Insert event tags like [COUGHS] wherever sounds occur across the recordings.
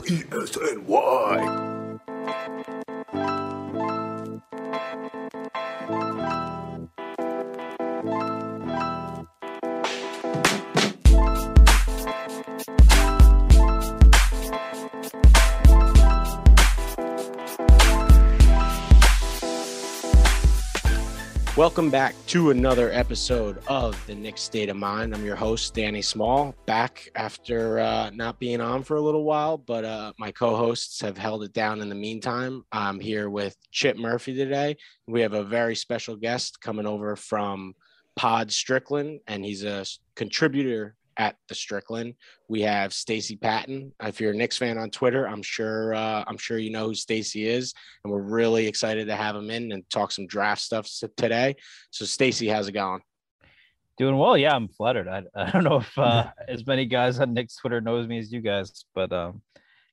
E-S-N-Y. Welcome back to another episode of the Knicks State of Mind. I'm your host, Danny Small, back after uh, not being on for a little while, but uh, my co hosts have held it down in the meantime. I'm here with Chip Murphy today. We have a very special guest coming over from Pod Strickland, and he's a contributor at the Strickland. We have Stacy Patton. If you're a Knicks fan on Twitter, I'm sure uh, I'm sure you know who Stacy is, and we're really excited to have him in and talk some draft stuff today. So, Stacy, how's it going? Doing well, yeah. I'm flattered. I, I don't know if [LAUGHS] uh, as many guys on Knicks Twitter knows me as you guys, but um,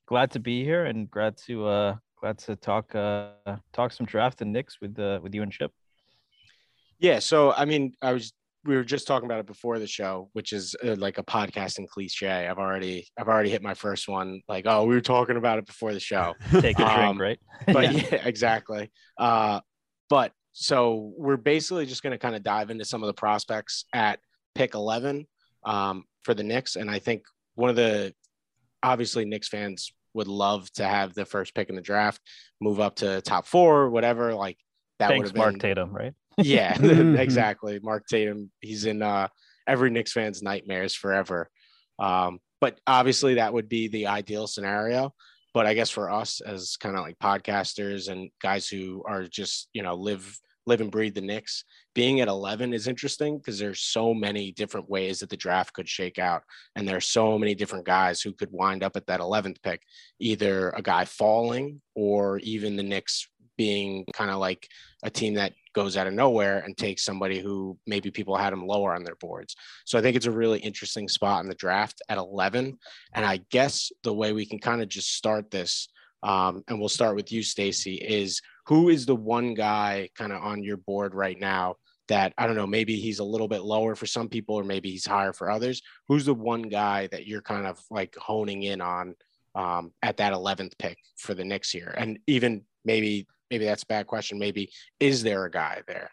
glad to be here and glad to uh, glad to talk uh, talk some draft and Knicks with uh, with you and Chip. Yeah, so I mean, I was we were just talking about it before the show, which is uh, like a podcasting cliche. I've already I've already hit my first one. Like, oh, we were talking about it before the show. [LAUGHS] Take a Um, drink, right? [LAUGHS] But yeah, exactly. Uh, but so we're basically just going to kind of dive into some of the prospects at pick eleven um, for the Knicks, and I think one of the obviously Knicks fans would love to have the first pick in the draft, move up to top four, whatever. Like that would have been Mark Tatum, right? Yeah, [LAUGHS] exactly. Mark Tatum, he's in uh, every Knicks fan's nightmares forever. Um, but obviously, that would be the ideal scenario. But I guess for us as kind of like podcasters and guys who are just you know live live and breathe the Knicks, being at 11 is interesting because there's so many different ways that the draft could shake out, and there's so many different guys who could wind up at that 11th pick, either a guy falling or even the Knicks being kind of like a team that goes out of nowhere and takes somebody who maybe people had them lower on their boards. So I think it's a really interesting spot in the draft at 11. And I guess the way we can kind of just start this, um, and we'll start with you, Stacy, is who is the one guy kind of on your board right now that I don't know, maybe he's a little bit lower for some people, or maybe he's higher for others. Who's the one guy that you're kind of like honing in on um, at that 11th pick for the Knicks here? And even maybe maybe that's a bad question. Maybe is there a guy there?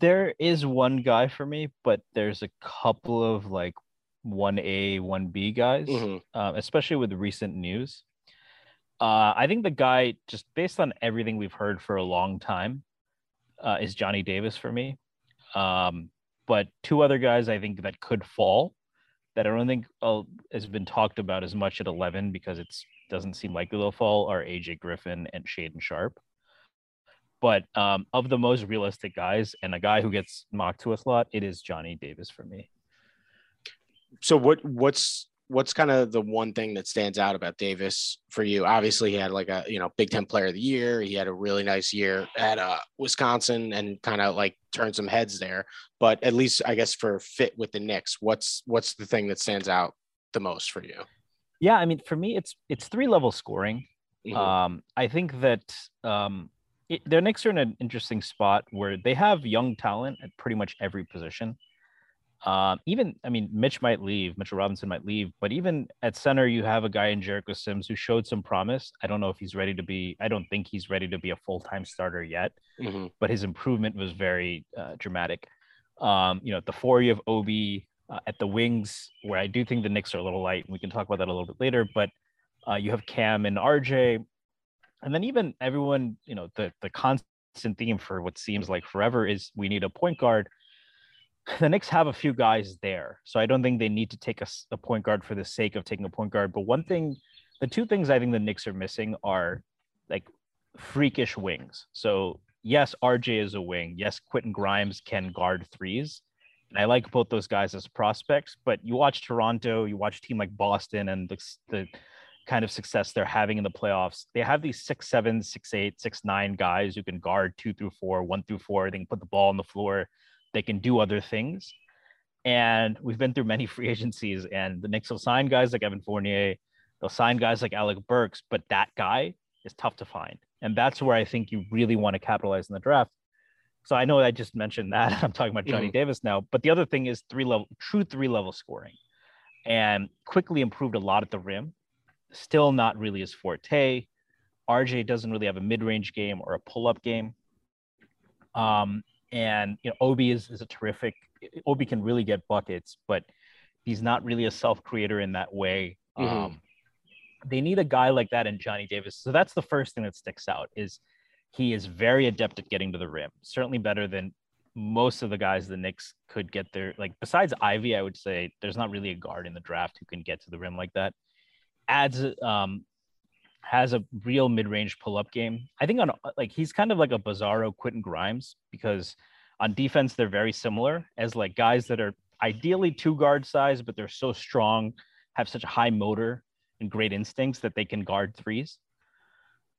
There is one guy for me, but there's a couple of like one A, one B guys, Mhm. uh, especially with recent news. Uh, I think the guy, just based on everything we've heard for a long time, uh, is Johnny Davis for me. Um, but two other guys I think that could fall that I don't think uh, has been talked about as much at 11 because it's doesn't seem likely they'll fall are AJ Griffin and Shaedon Sharpe. But um, of the most realistic guys and a guy who gets mocked to us a lot, it is Johnny Davis for me. So what what's what's kind of the one thing that stands out about Davis for you? Obviously, he had like a you know Big Ten Player of the Year. He had a really nice year at uh, Wisconsin and kind of like turned some heads there. But at least I guess for fit with the Knicks, what's what's the thing that stands out the most for you? Yeah, I mean, for me, it's it's three level scoring. Mhm. Um, I think that um, it, their Knicks are in an interesting spot where they have young talent at pretty much every position. Um, even, I mean, Mitch might leave, Mitchell Robinson might leave, but even at center, you have a guy in Jericho Sims who showed some promise. I don't know if he's ready to be, I don't think he's ready to be a full time starter yet, Mhm. but his improvement was very uh, dramatic. Um, you know, the four, you have Obi uh, at the wings, where I do think the Knicks are a little light. And we can talk about that a little bit later, but uh, you have Cam and RJ, and then even everyone, you know, the the constant theme for what seems like forever is we need a point guard. The Knicks have a few guys there, so I don't think they need to take a point guard for the sake of taking a point guard. But one thing, the two things I think the Knicks are missing are like freakish wings. So yes, RJ is a wing. Yes, Quentin Grimes can guard threes. And I like both those guys as prospects, but you watch Toronto, you watch a team like Boston and the, the kind of success they're having in the playoffs. They have these six seven, six eight, six nine guys who can guard two through four, one through four. They can put the ball on the floor. They can do other things. And we've been through many [LAUGHS] free agencies, and the Knicks will sign guys like Evan Fournier. They'll sign guys like Alec Burks, but that guy is tough to find. And that's where I think you really want to capitalize in the draft. So I know I just mentioned that. [LAUGHS] I'm talking about Johnny mm-hmm. Davis now. But the other thing is three level, true three level scoring and Quickley improved a lot at the rim. Still not really his forte. RJ doesn't really have a mid range game or a pull up game. Um, and you know, Obi is, is a terrific. Obi can really get buckets, but he's not really a self creator in that way. Mm-hmm. Um, they need a guy like that in Johnny Davis. So that's the first thing that sticks out is he is very adept at getting to the rim. Certainly better than most of the guys the Knicks could get there. Like besides Ivey, I would say there's not really a guard in the draft who can get to the rim like that. Adds um has a real mid-range pull-up game. I think on like he's kind of like a bizarro Quentin Grimes because on defense they're very similar as like guys that are ideally two guard size, but they're so strong, have such a high motor and great instincts that they can guard threes.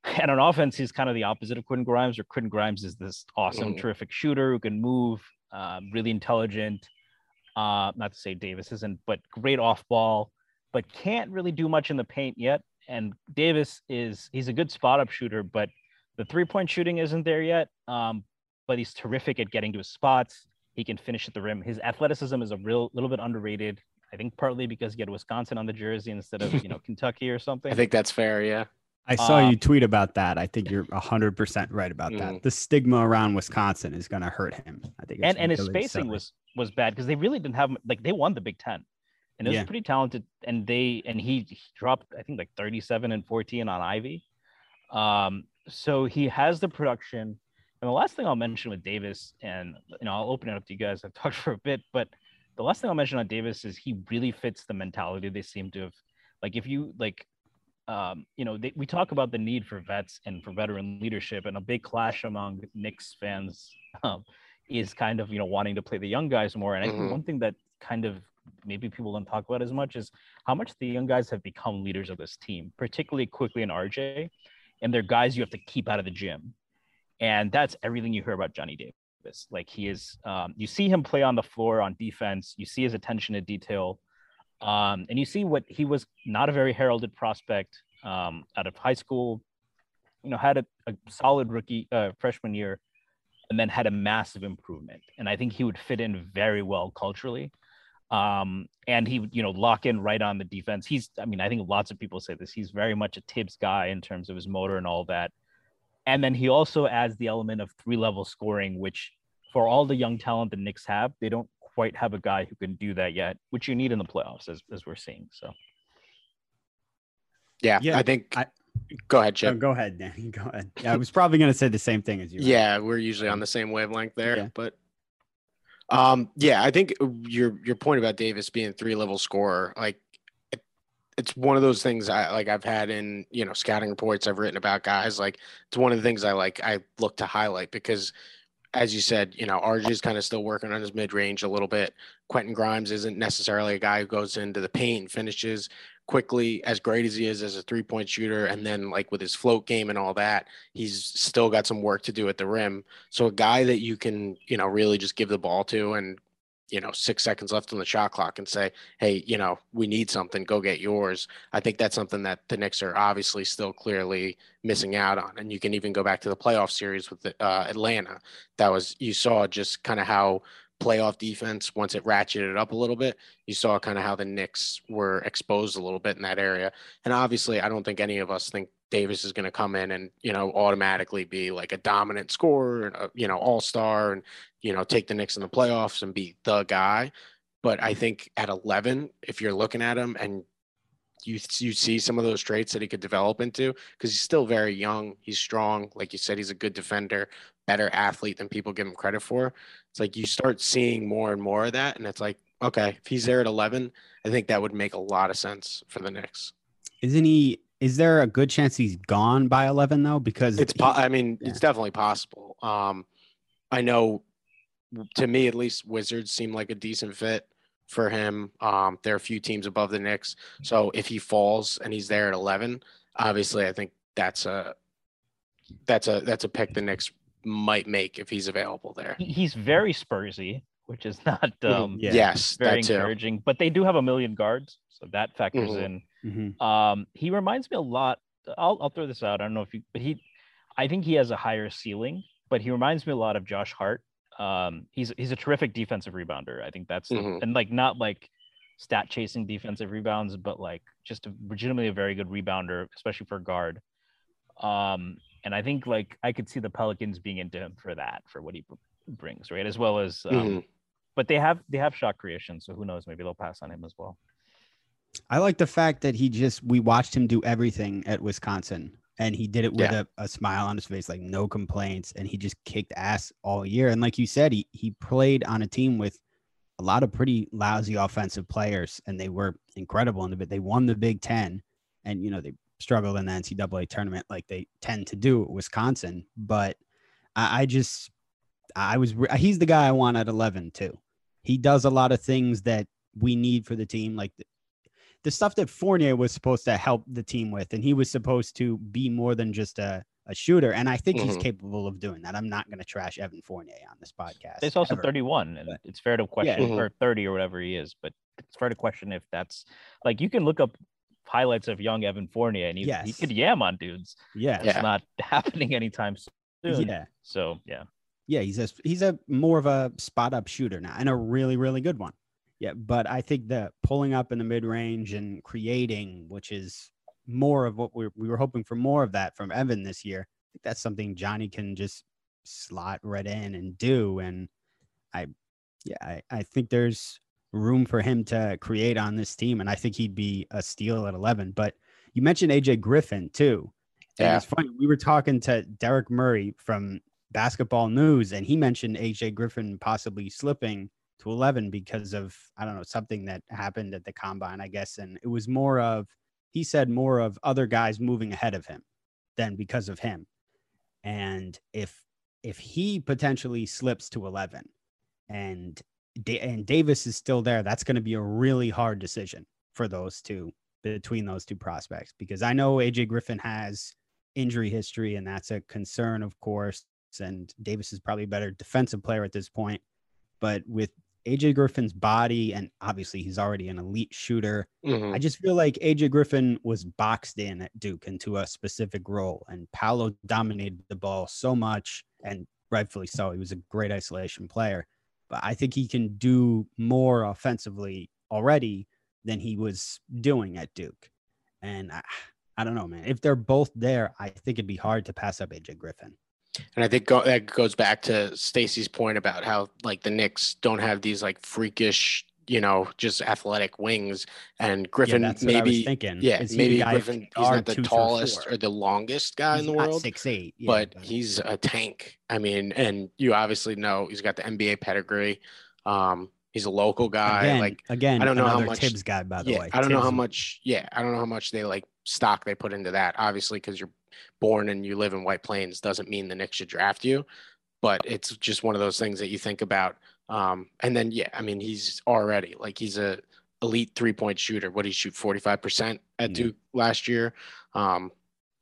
[LAUGHS] And on offense, he's kind of the opposite of Quentin Grimes, or Quentin Grimes is this awesome, mm. terrific shooter who can move, um, really intelligent. Uh, not to say Davis isn't, but great off ball, but can't really do much in the paint yet. And Davis is he's a good spot up shooter, but the three point shooting isn't there yet. Um, but he's terrific at getting to his spots. He can finish at the rim. His athleticism is a real little bit underrated. I think partly because he had Wisconsin on the jersey instead of you know [LAUGHS] Kentucky or something. I think that's fair. Yeah. I saw uh, you tweet about that. I think you're hundred percent right about mm-hmm. that. The stigma around Wisconsin is going to hurt him. I think, and and his spacing was was bad because they really didn't have like they won the Big Ten, and it was yeah. pretty talented. And they and he, he dropped I think like thirty seven and fourteen on Ivey. Um, so he has the production. And the last thing I'll mention with Davis, and you know I'll open it up to you guys. [LAUGHS] I've talked for a bit, but the last thing I'll mention on Davis is he really fits the mentality they seem to have. Like if you like um, you know, they, we talk about the need for vets and for veteran leadership, and a big clash among Knicks fans um, is kind of you know wanting to play the young guys more. And I think mm-hmm. one thing that kind of maybe people don't talk about as much is how much the young guys have become leaders of this team, particularly Quickley in RJ, and they're guys you have to keep out of the gym, and that's everything you hear about Johnny Davis. Like he is, um, you see him play on the floor on defense, you see his attention to detail um, and you see what he was not a very heralded prospect um, out of high school, you know, had a, a solid rookie uh, freshman year and then had a massive improvement. And I think he would fit in very well culturally. Um, and he would, you know, lock in right on the defense. He's, I mean, I think lots of people say this. He's very much a Thibs guy in terms of his motor and all that. And then he also adds the element of three level scoring, which for all the young talent the Knicks have, they don't quite have a guy who can do that yet, which you need in the playoffs, as, as we're seeing. So, yeah, yeah I think. I, go ahead, Chip. Go ahead, Danny. Go ahead. Yeah, I was probably going to say the same thing as you. Yeah, we're usually on the same wavelength there, yeah. but um, yeah, I think your your point about Davis being three level scorer, like it's one of those things I like I've had in you know scouting reports I've written about guys. Like it's one of the things I like I look to highlight because as you said, you know, RJ is kind of still working on his mid range a little bit. Quentin Grimes isn't necessarily a guy who goes into the paint and finishes quickly as great as he is as a three point shooter. And then, like with his float game and all that, he's still got some work to do at the rim. So, a guy that you can, you know, really just give the ball to and you know, six seconds left on the shot clock and say, hey, you know, we need something, go get yours. I think that's something that the Knicks are obviously still clearly missing out on. And you can even go back to the playoff series with the, uh, Atlanta. That was, you saw just kind of how playoff defense, once it ratcheted up a little bit, you saw kind of how the Knicks were exposed a little bit in that area. And obviously, I don't think any of us think Davis is going to come in and you know automatically be like a dominant scorer and a, you know all star and you know take the Knicks in the playoffs and be the guy. But I think at 11, if you're looking at him and you you see some of those traits that he could develop into because he's still very young, he's strong, like you said, he's a good defender, better athlete than people give him credit for. It's like you start seeing more and more of that, and it's like okay, if he's there at 11, I think that would make a lot of sense for the Knicks. Isn't he is there a good chance he's gone by 11 though? Because it's, po- I mean, yeah. it's definitely possible. Um, I know to me, at least Wizards seem like a decent fit. for him. Um, there are a few teams above the Knicks. So if he falls and he's there at 11, obviously I think that's a that's a that's a pick the Knicks might make if he's available there. He's very Spursy, which is [LAUGHS] not um, yeah. yes very encouraging. But they do have a million guards, so that factors mm-hmm. in. Mm-hmm. Um, he reminds me a lot. I'll I'll throw this out. I don't know if you, but he, I think he has a higher ceiling, but he reminds me a lot of Josh Hart. Um, he's he's a terrific defensive rebounder. I think that's mm-hmm. and like not like stat chasing defensive rebounds, but like just a, legitimately a very good rebounder, especially for guard. Um, and I think like I could see the Pelicans being into him for that, for what he brings, right? As well as, um, mm-hmm. but they have they have shot creation, so who knows? Maybe they'll pass on him as well. I like the fact that he just we watched him do everything at Wisconsin, and he did it with yeah. a, a smile on his face, like no complaints, and he just kicked ass all year. And like you said, he he played on a team with a lot of pretty lousy offensive players, and they were incredible in the bit. They won the Big Ten, and you know they struggled in the NCAA tournament like they tend to do at Wisconsin. But I, I just, I was, he's the guy I want at 11 too. He does a lot of things that we need for the team, like the, the stuff that Fournier was supposed to help the team with, and he was supposed to be more than just a, a shooter. And I think mm-hmm. he's capable of doing that. I'm not going to trash Evan Fournier on this podcast. He's also ever. 31, and it's fair to question, yeah. mm-hmm. or 30 or whatever he is, but it's fair to question if that's like you can look up highlights of young Evan Fournier, and he, yes. he could yam on dudes. Yeah, it's not [LAUGHS] happening anytime soon. Yeah. So yeah. Yeah, he's a he's a more of a spot up shooter now, and a really really good one. Yeah, but I think the pulling up in the mid range and creating, which is more of what we we were hoping for more of that from Evan this year. I think that's something Johnny can just slot right in and do. And I, yeah, I, I think there's room for him to create on this team. And I think he'd be a steal at 11. But you mentioned AJ Griffin too. And yeah. it's funny. We were talking to Derek Murray from Basketball News, and he mentioned AJ Griffin possibly slipping to 11 because of, I don't know, something that happened at the combine, I guess. And it was more of, he said more of other guys moving ahead of him than because of him. And if, if he potentially slips to 11 and and Davis is still there, that's going to be a really hard decision for those two between those two prospects because I know AJ Griffin has injury history and that's a concern, of course. And Davis is probably a better defensive player at this point. But with AJ Griffin's body, and obviously he's already an elite shooter, mm-hmm. I just feel like AJ Griffin was boxed in at Duke into a specific role. And Paolo dominated the ball so much, and rightfully so. He was a great isolation player but I think he can do more offensively already than he was doing at Duke. And I, I don't know, man. If they're both there, I think it'd be hard to pass up AJ Griffin. And I think go, that goes back to Stacy's point about how like the Knicks don't have these like freakish you know, just athletic wings. And Griffin, yeah, maybe thinking. Yeah, is maybe Griffin. He's not the tallest or the longest guy he's in the world. Six eight, yeah, but, but, he's a tank. I mean, and you obviously know he's got the NBA pedigree. Um, he's a local guy. Again, like again, I don't know how much Thibs guy, by the yeah, way. I don't Thibs know how much. Yeah, I don't know how much they like stock they put into that. Obviously, because you're born and you live in White Plains doesn't mean the Knicks should draft you. But it's just one of those things that you think about um, and then yeah, I mean he's already like he's a elite three point shooter. What did he shoot forty five percent at mm. Duke last year. Um,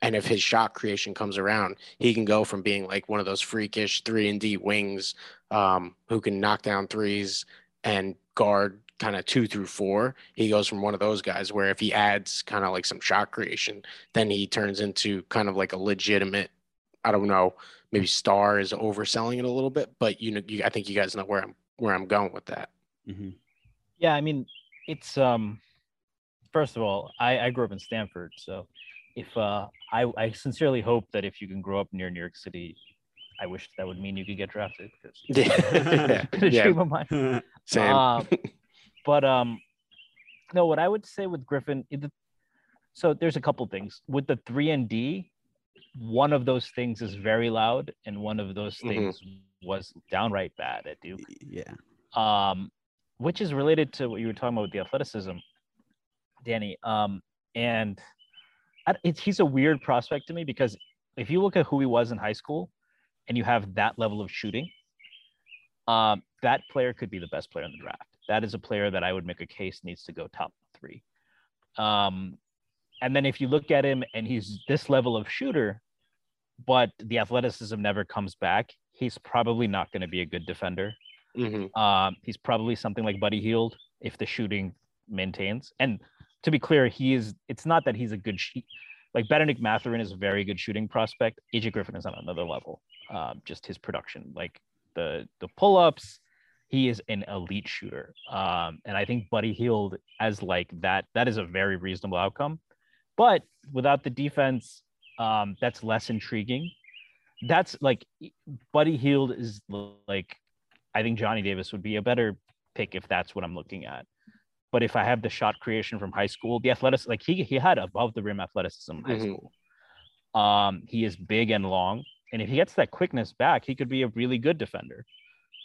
and if his shot creation comes around, he can go from being like one of those freakish three and D wings um, who can knock down threes and guard kind of two through four. He goes from one of those guys where if he adds kind of like some shot creation, then he turns into kind of like a legitimate, I don't know, maybe Star is overselling it a little bit, but you know, you, I think you guys know where I'm where I'm going with that. Mm-hmm. Yeah, I mean, it's um, first of all, I, I grew up in Stamford, so if uh, I I sincerely hope that if you can grow up near New York City, I wish that would mean you could get drafted because [LAUGHS] yeah, [LAUGHS] yeah. dream of mine. Same. Um, but um, no, what I would say with Griffin, so there's a couple things with the three and D one of those things is very loud and one of those mm-hmm. things mm-hmm. was downright bad at Duke. Yeah. Um, which is related to what you were talking about with the athleticism, Danny. Um, and it's, he's a weird prospect to me because if you look at who he was in high school and you have that level of shooting, um, that player could be the best player in the draft. That is a player that I would make a case needs to go top three. Um, and then if you look at him and he's this level of shooter, but the athleticism never comes back, he's probably not going to be a good defender. Mhm. Um, he's probably something like Buddy Hield if the shooting maintains. And to be clear, he is. It's not that he's a good shoot. Like Bennedict Mathurin is a very good shooting prospect. AJ Griffin is on another level. Um, just his production, like the the pull ups, he is an elite shooter. Um, and I think Buddy Hield as like that. That is a very reasonable outcome. But without the defense, um, that's less intriguing. That's like Buddy Hield is like I think Johnny Davis would be a better pick if that's what I'm looking at. But if I have the shot creation from high school, the athletics like he he had above the rim athleticism in high Mhm. school. Um, he is big and long, and if he gets that quickness back, he could be a really good defender.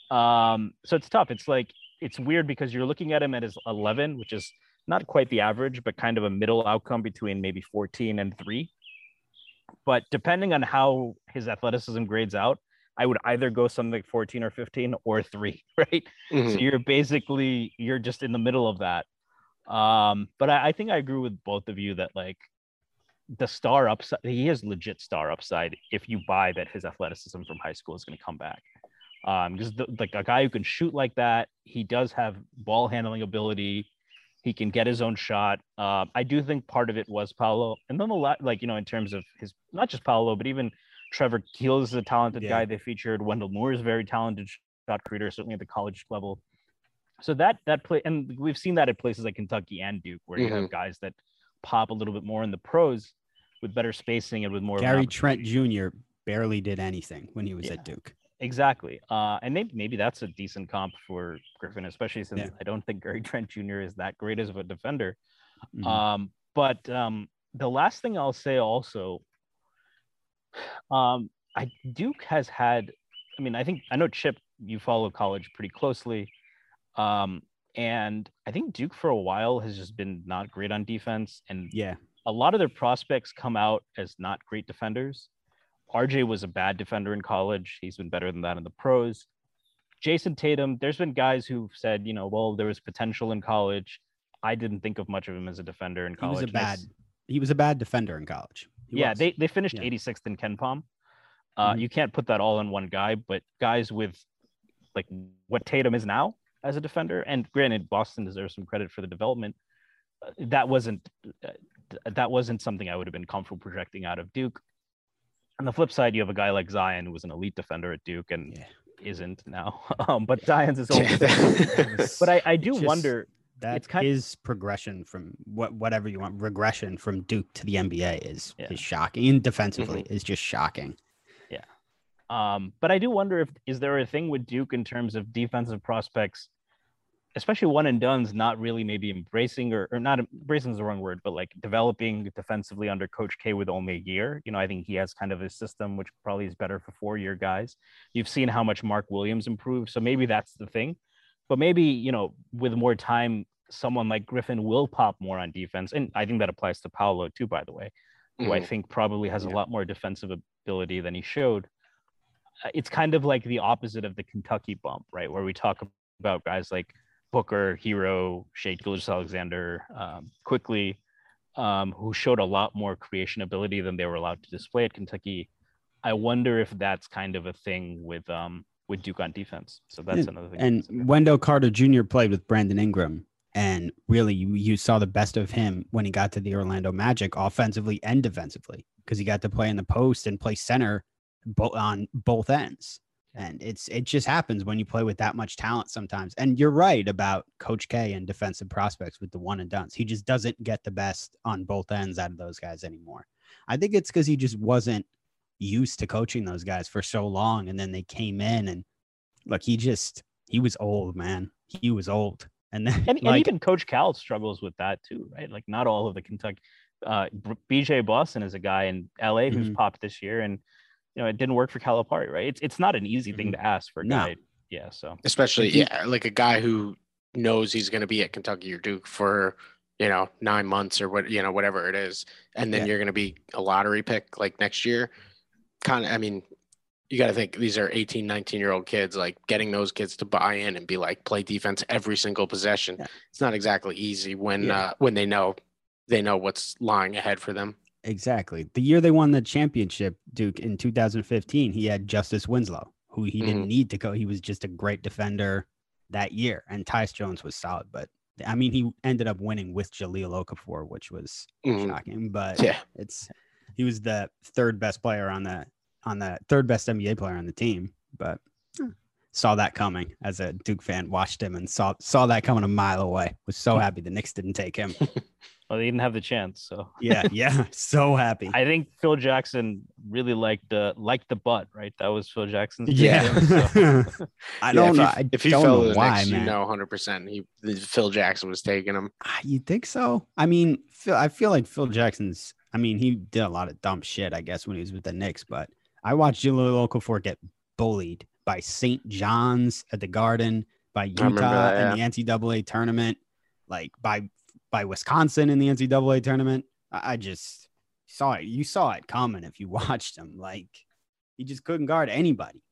Um, so it's tough. It's like it's weird because you're looking at him at his 11, which is not quite the average, but kind of a middle outcome between maybe 14 and three. But depending on how his athleticism grades out, I would either go something like 14 or 15 or three, [LAUGHS] right? Mhm. So you're basically you're just in the middle of that. Um, but I, I think I agree with both of you that like the star upside, he has legit star upside if you buy that his athleticism from high school is going to come back. Um, because the, like a guy who can shoot like that, he does have ball handling ability. He can get his own shot. Uh, I do think part of it was Paolo, and then a lot like you know in terms of his not just Paolo, but even Trevor Keels is a talented Yeah. guy they featured. Wendell Moore is a very talented shot creator, certainly at the college level. So that that play, and we've seen that at places like Kentucky and Duke, where you have guys that pop a little bit more in the pros with better spacing and with more. Gary Trent. Jr. barely did anything when he was Yeah. at Duke. Exactly. Uh, and maybe maybe that's a decent comp for Griffin, especially since Yeah. I don't think Gary [LAUGHS] Trent Jr. is that great as of a defender. Mhm. Um, but um, the last thing I'll say also, [SIGHS] um, I Duke has had. I mean, I think I know Chip. You follow college pretty closely, um, and I think Duke for a while has just been not great on defense, and yeah, a lot of their prospects come out as not great defenders. RJ was a bad defender in college. He's been better than that in the pros. Jayson Tatum, there's been guys who've said, you know, well, there was potential in college. I didn't think of much of him as a defender in college. he was a bad. He was a bad defender in college. He yeah, was. they, they finished Yeah. 86th in KenPom. Uh, Mhm. You can't put that all in one guy, but guys with like what Tatum is now as a defender, and granted, Boston deserves some credit for the development. uh, That wasn't uh, that wasn't something I would have been comfortable projecting out of Duke. On the flip side, you have a guy like Zion who was an elite defender at Duke and Yeah. isn't now. [LAUGHS] Um, but Zion's his [LAUGHS] own. [LAUGHS] But I, I do Just- wonder. that it's kind- his progression from what whatever you want regression from Duke to the NBA is Yeah. is shocking. And defensively is just shocking. Yeah. Um, but I do wonder if is there a thing with Duke in terms of defensive prospects, especially one and done's not really maybe embracing or, or not embracing is the wrong word, but like developing defensively under Coach K with only a year. You know, I think he has kind of a system which probably is better for four year guys. You've seen how much Mark Williams improved, so maybe that's the thing. But maybe you know, with more time, someone like Griffin will pop more on defense, and I think that applies to Paolo too. By the way, who I Mhm. think probably has a lot more defensive ability than he showed. Uh, It's kind of like the opposite of the Kentucky bump, right? Where we talk about guys like Booker, Herro, Shade Gilgis Alexander, um, Quickley, um, who showed a lot more creation ability than they were allowed to display at Kentucky. I wonder if that's kind of a thing with um, with Duke on defense. So that's And- another thing. And. Wendell Carter Jr. played with Brandon Ingram, and really you, you saw the best of him when he got to the Orlando Magic, offensively and defensively, because he got to play in the post and play center bo- on both ends. And it's it just happens when you play with that much talent sometimes. And you're right about Coach K and defensive prospects with the one and duns. He just doesn't get the best on both ends out of those guys anymore. I think it's because he just wasn't used to coaching those guys for so long, and then they came in and look, he just he was old, man. He was old, and then and, [LAUGHS] and even Coach Cal struggles with that too, right? Like not all of the Kentucky. Uh, BJ Boston is a guy in LA who's Mhm. popped this year, and you know it didn't work for Calipari, right? It's it's not an easy thing Mhm. to ask for a No. guy. Yeah, so especially If yeah, like a guy who knows he's going to be at Kentucky or Duke for you know nine months or what you know whatever it is, and then Yeah. you're going to be a lottery pick like next year. Kind of, I mean, you got to think these are 18, 19 year old kids, like getting those kids to buy in and be like, play defense every single possession. Yeah. It's not exactly easy when, Yeah. uh, when they know, they know what's lying ahead for them. Exactly. The year they won the championship, Duke in 2015, he had Justice Winslow, who he didn't Mhm. need to go. He was just a great defender that year, and Tyus Jones was solid. But I mean, he ended up winning with Jahlil Okafor, which was Mhm. shocking. But Yeah. it's he was the third best player on the on the third best NBA player on the team. But saw that coming as a Duke fan. Watched him and saw saw that coming a mile away. Was so happy the Knicks didn't take him. [LAUGHS] Well, they didn't have the chance, so Yeah, yeah, [LAUGHS] so happy. I think Phil Jackson really liked the liked the butt, right? That was Phil Jackson's. Yeah. game, so- [LAUGHS] I don't if know. He, I if he don't fell know the why, Knicks, man. you know, 100% he, Phil Jackson was taking him. Ah, You think so? I mean, Phil, I feel like Phil Jackson's. I mean, he did a lot of dumb shit, I guess, when he was with the Knicks. But I watched Jahlil Okafor get bullied by St. John's at the Garden, by Utah that, in the NCAA tournament, like by by Wisconsin in the NCAA tournament. I, I just saw it. You saw it coming if you [LAUGHS] watched him. Like he just couldn't guard anybody.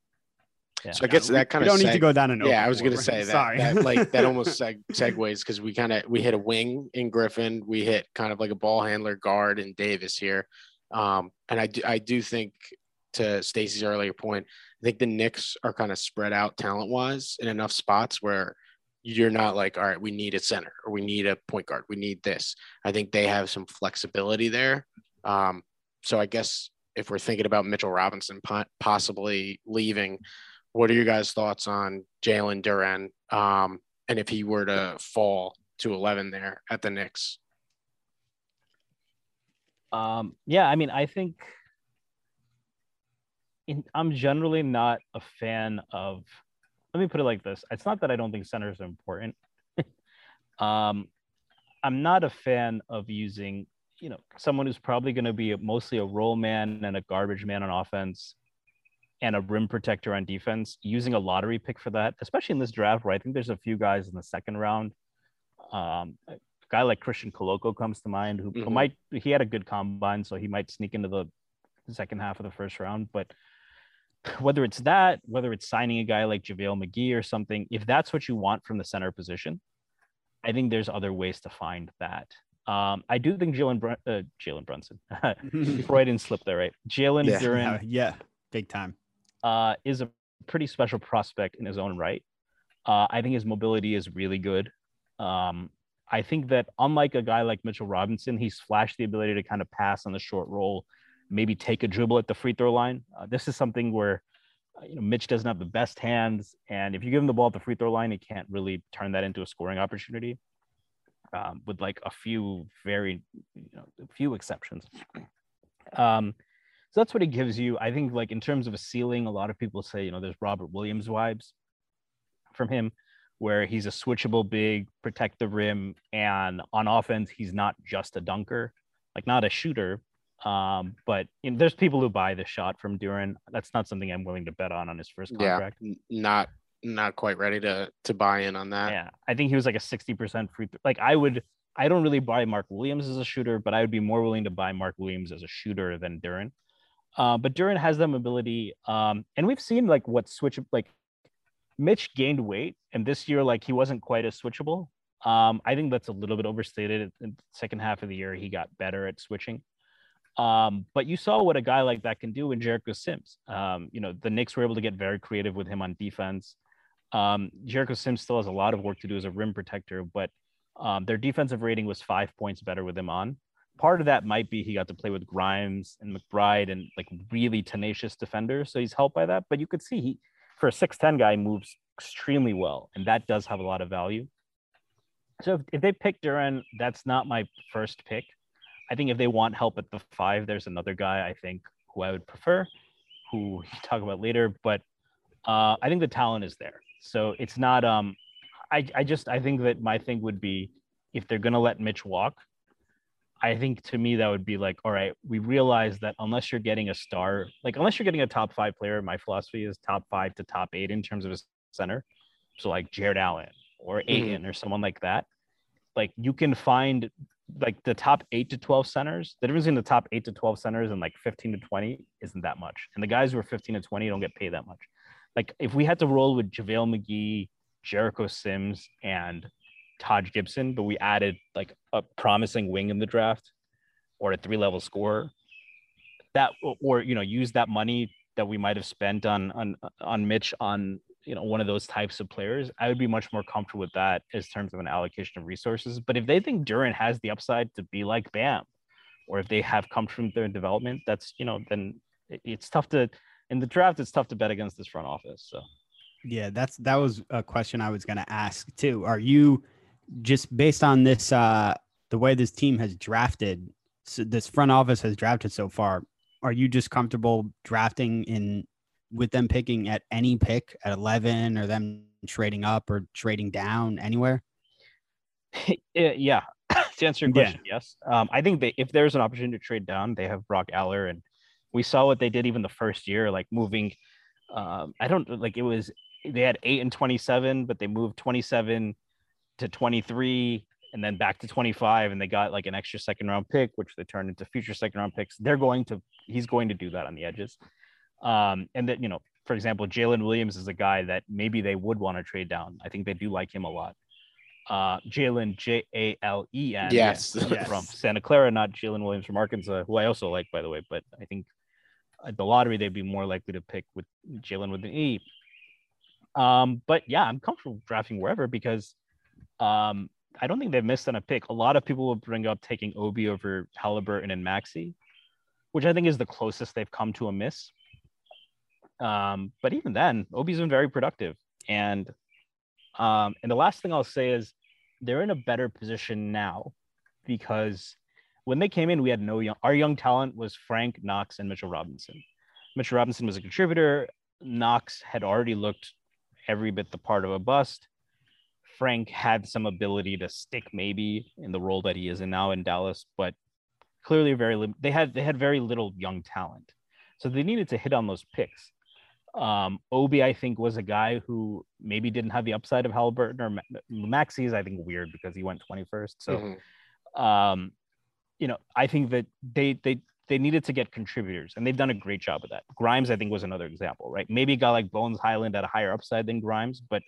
Yeah. So I guess We- that kind of don't need to go down an. yeah, I was gonna say [LAUGHS] that. Sorry. that like that almost [LAUGHS] seg- segues because we kind of we hit a wing in Griffin, we hit kind of like a ball handler guard in Davis here, um, and I do I do think to Stacy's earlier point, I think the Knicks are kind of spread out talent wise in enough spots where you're not like all right, we need a center or we need a point guard, we need this. I think they have some flexibility there. Um, so I guess if we're thinking about Mitchell Robinson possibly leaving, what are your guys' thoughts on Jalen Duren? Um, and if he were to fall to 11 there at the Knicks? Um, yeah, I mean, I think in, I'm generally not a fan of. Let me put it like this: It's not that I don't think centers are important. [LAUGHS] um, I'm not a fan of using, you know, someone who's probably going to be a, mostly a roll man and a garbage man on offense, and a rim protector on defense. Using a lottery pick for that, especially in this draft, where I think there's a few guys in the second round. Um, a guy like Christian Koloko comes to mind, who, who Mhm. might he had a good combine, so he might sneak into the second half of the first round. But whether it's that, whether it's signing a guy like JaVale McGee or something, if that's what you want from the center position, I think there's other ways to find that. Um, I do think Jalen Brun- uh, Jalen Brunson, [LAUGHS] [LAUGHS] before I didn't slip there, right? Jalen Yeah. Duren [LAUGHS] yeah, big time. uh, is a pretty special prospect in his own right. Uh, I think his mobility is really good. Um, I think that unlike a guy like Mitchell Robinson, he's flashed the ability to kind of pass on the short roll, maybe take a dribble at the free throw line. Uh, this is something where uh, you know Mitch doesn't have the best hands, and if you give him the ball at the free throw line, he can't really turn that into a scoring opportunity. Um, with like a few very, you know, few exceptions. Um, so that's what it gives you. I think, like in terms of a ceiling, a lot of people say, you know, there's Robert Williams vibes from him, where he's a switchable big, protect the rim, and on offense, he's not just a dunker, like not a shooter. Um, but you know, there's people who buy the shot from Duren. That's not something I'm willing to bet on on his first contract. n- not not quite ready to to buy in on that. Yeah, I think he was like a 60% free. Th- like I would, I don't really buy Mark Williams as a shooter, but I would be more willing to buy Mark Williams as a shooter than Duren. Uh, but Duren has that mobility, um, and we've seen like what switch like Mitch gained weight, and this year like he wasn't quite as switchable. Um, I think that's a little bit overstated. In the second half of the year, he got better at switching. Um, but you saw what a guy like that can do in Jericho Sims. Um, you know, the Knicks were able to get very creative with him on defense. Um, Jericho Sims still has a lot of work to do as a rim protector, but um, their defensive rating was five points better with him on. Part of that might be he got to play with Grimes and McBride and like really tenacious defenders, so he's helped by that. But you could see he, for a six ten guy, moves extremely well, and that does have a lot of value. So if, if they pick Duren, that's not my first pick. I think if they want help at the five, there's another guy I think who I would prefer, who [LAUGHS] we talk about later. But uh, I think the talent is there. So it's not. Um, I I just I think that my thing would be if they're gonna let Mitch walk. I think to me that would be like, all right, we realize that unless you're getting a star, like unless you're getting a top five player, my philosophy is top five to top eight in terms of a center. So like Jarrett Allen or Ayton or someone like that. Like you can find like the top eight to 12 centers, the difference between the top eight to 12 centers and like 15 to 20 isn't that much. And the guys who are 15 to 20 don't get paid that much. Like if we had to roll with JaVale McGee, Jericho Sims, and Taj Gibson, but we added like a promising wing in the draft or a three level scorer, that or you know, use that money that we might have spent on on on Mitch on you know one of those types of players, I would be much more comfortable with that as terms of an allocation of resources. But if they think Duren has the upside to be like Bam, or if they have come from their development, that's you know then it's tough to in the draft. It's tough to bet against this front office. So yeah, that's that was a question I was going to ask too. Are you just based on this uh the way this team has drafted, so this front office has drafted so far? Are you just comfortable drafting in with them picking at any pick at 11 or them trading up or trading down anywhere? [LAUGHS] yeah. [COUGHS] to answer your question, yeah. yes. Um, I think they, if there's an opportunity to trade down, they have Brock Aller. And we saw what they did even the first year, like moving. Um, I don't like it was, they had eight and 27, but they moved 27 to 23 and then back to 25 and they got like an extra second round pick which they turned into future second round picks they're going to he's going to do that on the edges um, and that, you know, for example, Jalen Williams is a guy that maybe they would want to trade down. I think they do like him a lot. Uh, Jalen J A L E N. Yes. [LAUGHS] From Santa Clara, not Jalen Williams from Arkansas, who I also like, by the way. But I think at the lottery, they'd be more likely to pick with Jalen with an E. Um, but yeah, I'm comfortable drafting wherever because um, I don't think they've missed on a pick. A lot of people will bring up taking Obi over Halliburton and Maxey, which I think is the closest they've come to a miss. Um, but even then, Obi's been very productive. And um, and the last thing I'll say is they're in a better position now because when they came in, we had no young. Our young talent was Frank Knox and Mitchell Robinson. Mitchell Robinson was a contributor. Knox had already looked every bit the part of a bust. Frank had some ability to stick maybe in the role that he is in now in Dallas, but clearly very they had they had very little young talent. So they needed to hit on those picks. Um, Obi, I think, was a guy who maybe didn't have the upside of Halliburton or Maxey's. I think weird because he went 21st. So, mm-hmm. um, you know, I think that they they they needed to get contributors, and they've done a great job of that. Grimes, I think, was another example, right? Maybe a guy like Bones Hyland had a higher upside than Grimes, but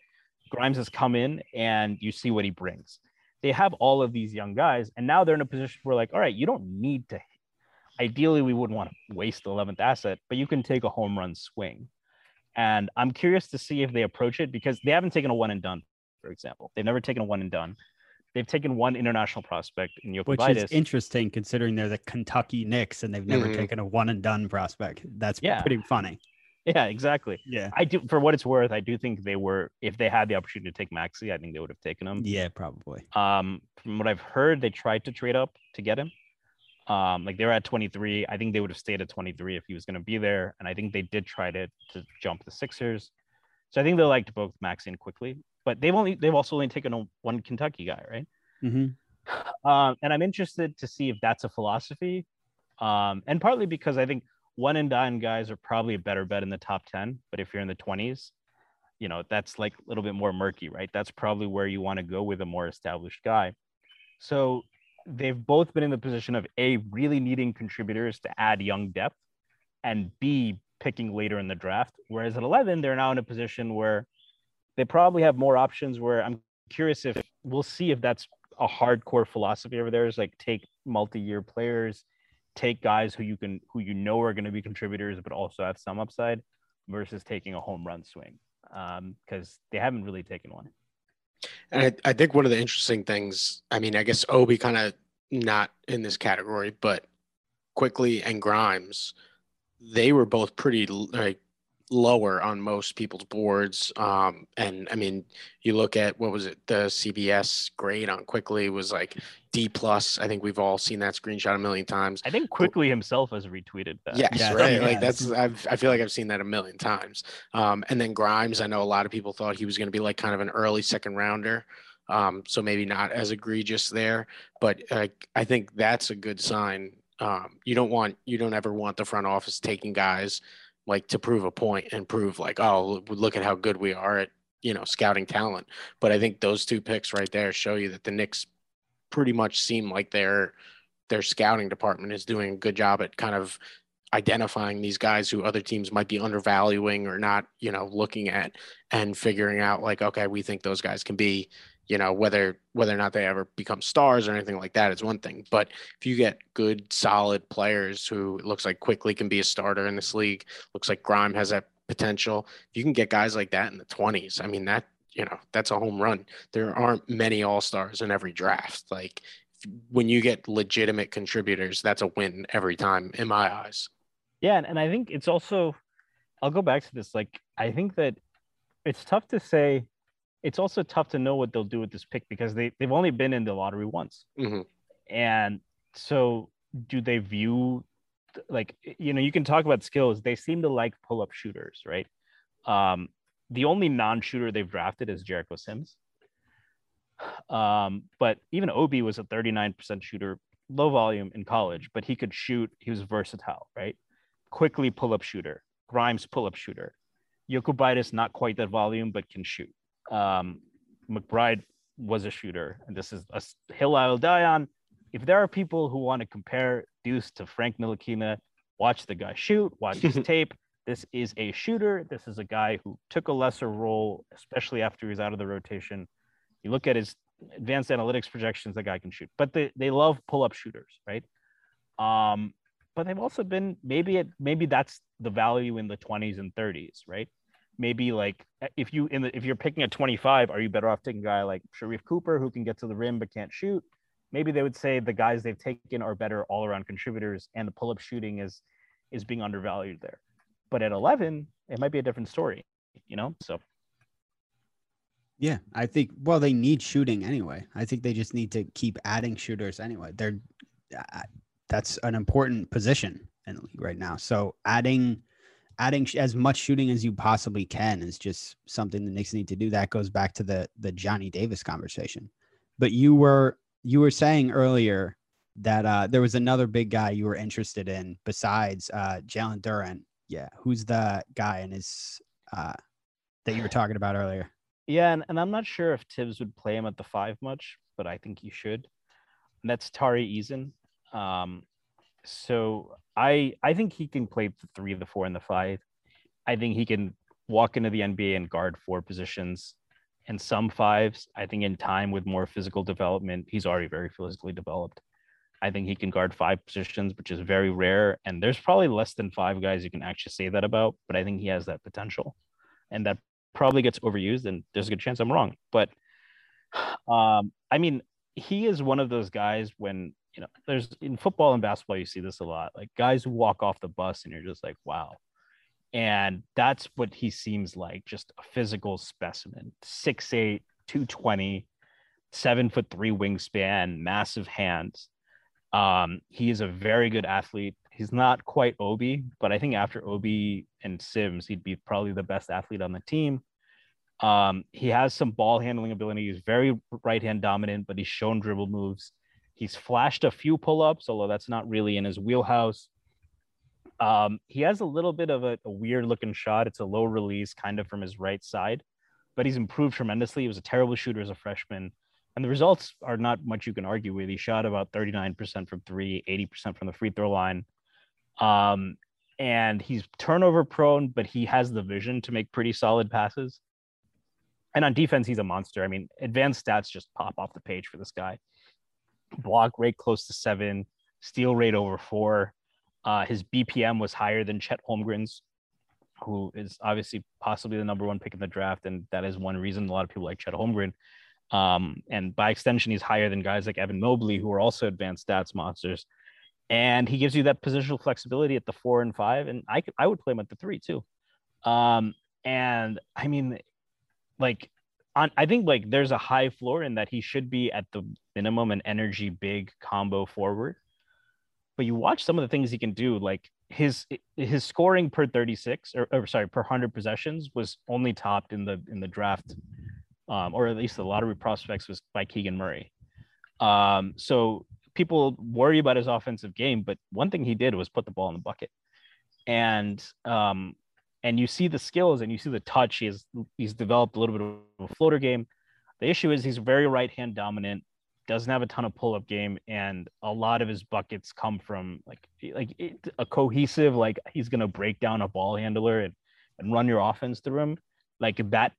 Grimes has come in, and you see what he brings. They have all of these young guys, and now they're in a position where, like, all right, you don't need to. Ideally, we wouldn't want to waste the 11th asset, but you can take a home run swing and I'm curious to see if they approach it because they haven't taken a one and done, for example. They've never taken a one and done. They've taken one international prospect in Jokubaitis. Which is interesting considering they're the Kentucky Knicks and they've never mm-hmm. taken a one and done prospect. That's yeah. pretty funny. Yeah, exactly. Yeah. I do for what it's worth, I do think they were if they had the opportunity to take Maxey, I think they would have taken him. Yeah, probably. Um, from what I've heard, they tried to trade up to get him. Um, like they were at 23. I think they would have stayed at 23 if he was going to be there. And I think they did try to to jump the Sixers. So I think they liked both Max and Quickley, but they've only they've also only taken a, one Kentucky guy, right? Mm-hmm. [SIGHS] Um, and I'm interested to see if that's a philosophy. Um, and partly because I think one and done guys are probably a better bet in the top 10. But if you're in the 20s, you know, that's like a little bit more murky, right? That's probably where you want to go with a more established guy. So they've both been in the position of a really needing contributors to add young depth and b picking later in the draft. Whereas at 11 they're now in a position where they probably have more options where i'm curious if we'll see if that's a hardcore philosophy over there is like take multi-year players take guys who you can who you know are going to be contributors but also have some upside versus taking a home run swing because um, they haven't really taken one and I, I think one of the interesting things, I mean, I guess Obi kind of not in this category, but Quickley and Grimes, they were both pretty like lower on most people's boards. Um, and I mean, you look at what was it? The CBS grade on Quickley was like D plus. I think we've all seen that screenshot a million times. I think Quickley himself has retweeted that. Yes, yeah, right. Like that's I've, I feel like I've seen that a million times. Um, and then Grimes, I know a lot of people thought he was going to be like kind of an early second rounder. Um, so maybe not as egregious there, but uh, I think that's a good sign. Um, you don't want you don't ever want the front office taking guys like to prove a point and prove like, oh, look at how good we are at, you know, scouting talent. But I think those two picks right there show you that the Knicks pretty much seem like their their scouting department is doing a good job at kind of identifying these guys who other teams might be undervaluing or not, you know, looking at and figuring out like, okay, we think those guys can be, you know, whether whether or not they ever become stars or anything like that is one thing. But if you get good, solid players who looks like Quickley can be a starter in this league, looks like Grime has that potential. If you can get guys like that in the 20s, I mean that you know that's a home run. There aren't many all stars in every draft. Like when you get legitimate contributors, that's a win every time in my eyes. Yeah, and I think it's also I'll go back to this. Like I think that it's tough to say. It's also tough to know what they'll do with this pick because they they've only been in the lottery once, mm-hmm. and so do they view like you know you can talk about skills. They seem to like pull up shooters, right? Um, the only non-shooter they've drafted is Jericho Sims. Um, but even Obi was a 39% shooter, low volume in college, but he could shoot. He was versatile, right? Quickley pull up shooter, Grimes pull up shooter. Jokubaitis, not quite that volume, but can shoot. Um, McBride was a shooter, and this is a hill I'll die on. If there are people who want to compare Deuce to Frank Ntilikina, watch the guy shoot, watch his [LAUGHS] tape. This is a shooter. This is a guy who took a lesser role, especially after he's out of the rotation. You look at his advanced analytics projections, the guy can shoot, but they, they love pull up shooters, right? Um, but they've also been maybe it maybe that's the value in the 20s and 30s, right? Maybe like if you in the if you're picking a 25, are you better off taking a guy like Sharife Cooper who can get to the rim but can't shoot? Maybe they would say the guys they've taken are better all around contributors, and the pull up shooting is is being undervalued there. But at 11, it might be a different story, you know? So, yeah, I think, well, they need shooting anyway. I think they just need to keep adding shooters anyway. They're, uh, that's an important position in the league right now. So, adding, adding as much shooting as you possibly can is just something the Knicks need to do. That goes back to the the Johnny Davis conversation. But you were you were saying earlier that uh, there was another big guy you were interested in besides uh, Jalen Duren yeah, who's the guy in his uh, that you were talking about earlier? Yeah, and, and I'm not sure if Thibs would play him at the five much, but I think he should. And that's Tari Eason. Um, so I I think he can play the three, the four, and the five. I think he can walk into the NBA and guard four positions and some fives. I think in time with more physical development, he's already very physically developed. I think he can guard five positions, which is very rare. And there's probably less than five guys you can actually say that about, but I think he has that potential. And that probably gets overused, and there's a good chance I'm wrong. But [SIGHS] um, I mean, he is one of those guys when you know there's in football and basketball, you see this a lot, like guys who walk off the bus and you're just like, wow. And that's what he seems like, just a physical specimen, 6'8, 220, seven foot three wingspan, massive hands um, he is a very good athlete. He's not quite Obi, but I think after Obi and Sims, he'd be probably the best athlete on the team. Um, he has some ball handling ability. He's very right hand dominant, but he's shown dribble moves. He's flashed a few pull ups, although that's not really in his wheelhouse. Um, he has a little bit of a, a weird looking shot. It's a low release, kind of from his right side, but he's improved tremendously. He was a terrible shooter as a freshman and the results are not much you can argue with. He shot about 39% from three, 80% from the free throw line. Um, and he's turnover prone, but he has the vision to make pretty solid passes. And on defense, he's a monster. I mean, advanced stats just pop off the page for this guy. Block rate close to seven, steal rate over four. Uh, his BPM was higher than Chet Holmgren's, who is obviously possibly the number one pick in the draft. And that is one reason a lot of people like Chet Holmgren. Um, and by extension, he's higher than guys like Evan Mobley, who are also advanced stats monsters. And he gives you that positional flexibility at the four and five. And I I would play him at the three too. Um, and I mean, like, on, I think like there's a high floor in that he should be at the minimum an energy big combo forward. But you watch some of the things he can do, like his his scoring per 36 or, or sorry per 100 possessions was only topped in the in the draft um, or at least the lottery prospects was by Keegan Murray. Um, so people worry about his offensive game, but one thing he did was put the ball in the bucket. And um, and you see the skills and you see the touch. He has he's developed a little bit of a floater game. The issue is he's very right hand dominant. doesn't have a ton of pull-up game, and a lot of his buckets come from like like it, a cohesive like he's gonna break down a ball handler and and run your offense through him. Like that,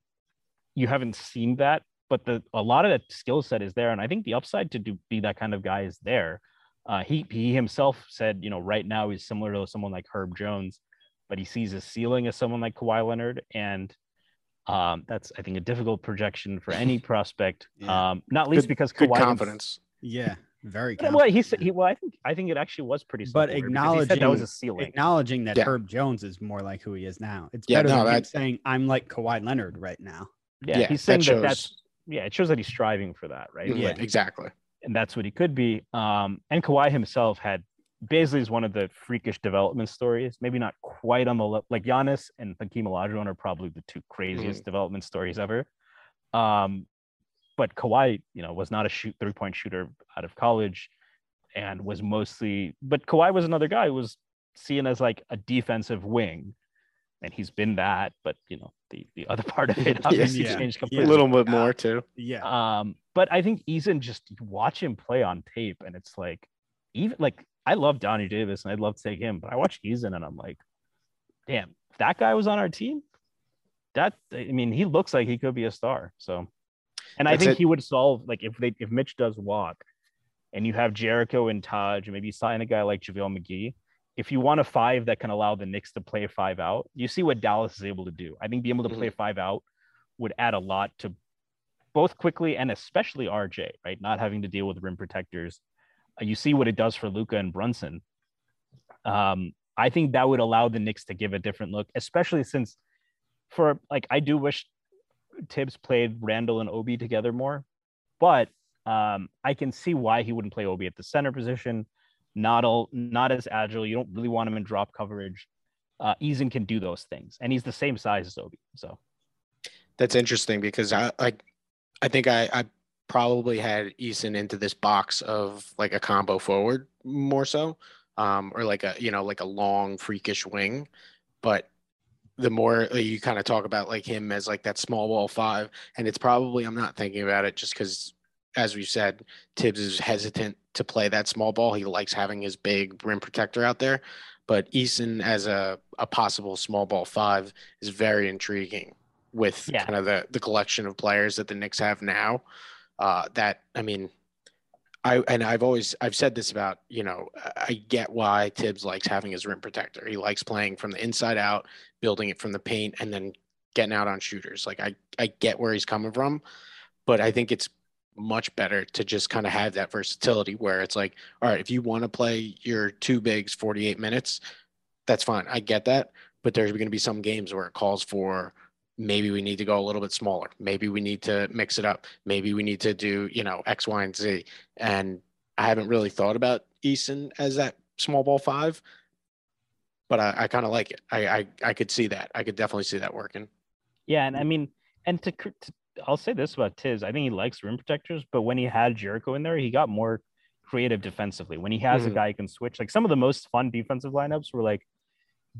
you haven't seen that, but the a lot of that skill set is there, and I think the upside to do be that kind of guy is there. Uh, he he himself said, you know, right now he's similar to someone like Herb Jones, but he sees a ceiling as someone like Kawhi Leonard, and um, that's I think a difficult projection for any [LAUGHS] prospect. Yeah. Um, not least Good- because Good Kawhi confidence. Yeah, very. But, well, he said he. Well, I think I think it actually was pretty. But simple because he said that was acknowledging- a ceiling. acknowledging that Yeah. Herb Jones is more like who he is now. It's Yeah, better no, than him that- saying I'm like Kawhi Leonard right now. Yeah, Yeah, he's saying that, shows- that's yeah. It shows that he's striving for that, right? Yeah, But- exactly. and that's what he could be. Um, and Kawhi himself had Baisley is one of the freakish development stories. Maybe not quite on the le- like Giannis and Hakeem Olajuwon are probably the two craziest development stories ever. Um, but Kawhi, you know, was not a shoot three point shooter out of college, and was mostly. But Kawhi was another guy who was seen as like a defensive wing, and he's been that. But you know, the the other [LAUGHS] part of it [LAUGHS] obviously Yeah. changed Yeah. completely. A little bit more too. Yeah. Um, but I think Eason just you watch him play on tape, and it's like even like I love Donnie Davis and I'd love to take him, but I watch Eason and I'm like, damn, that guy was on our team, that I mean, he looks like he could be a star. So, and I think it. he would solve like if they if Mitch does walk, and you have Jericho and Taj, and maybe sign a guy like JaVale McGee. If you want a five that can allow the Knicks to play five out, you see what Dallas is able to do. I think being able to mm-hmm. play five out would add a lot to both Quickley and especially RJ, right? Not having to deal with rim protectors. You see what it does for Luka and Brunson. Um, I think that would allow the Knicks to give a different look, especially since for like I do wish Thibs played Randle and Obi together more, but um, I can see why he wouldn't play Obi at the center position. Not all, not as agile. You don't really want him in drop coverage. Uh, Eason can do those things, and he's the same size as Obi. So That's interesting because I like I think I, I probably had Eason into this box of like a combo forward more so. Um, or like a you know, like a long freakish wing. But the more you kind of talk about like him as like that small ball five, and it's probably I'm not thinking about it just because as we've said, Thibs is hesitant to play that small ball. He likes having his big rim protector out there. But Eason as a, a possible small ball five is very intriguing with Yeah. kind of the, the collection of players that the Knicks have now. Uh, that I mean, I and I've always I've said this about you know I- get why Thibs likes having his rim protector. He likes playing from the inside out, building it from the paint, and then getting out on shooters. Like I I get where he's coming from, but I think it's much better to just kind of have that versatility where it's like, all right, if you want to play your two bigs 48 minutes, that's fine. I get that. But there's going to be some games where it calls for maybe we need to go a little bit smaller. Maybe we need to mix it up. Maybe we need to do, you know, X, Y, and Z. And I haven't really thought about Eason as that small ball five, but I, I kind of like it. I, I I could see that. I could definitely see that working. Yeah, and I mean, and to, to I'll say this about Thibs, I think he likes rim protectors, but when he had Jericho in there, he got more creative defensively. When he has a Mhm. guy who can switch, like some of the most fun defensive lineups were like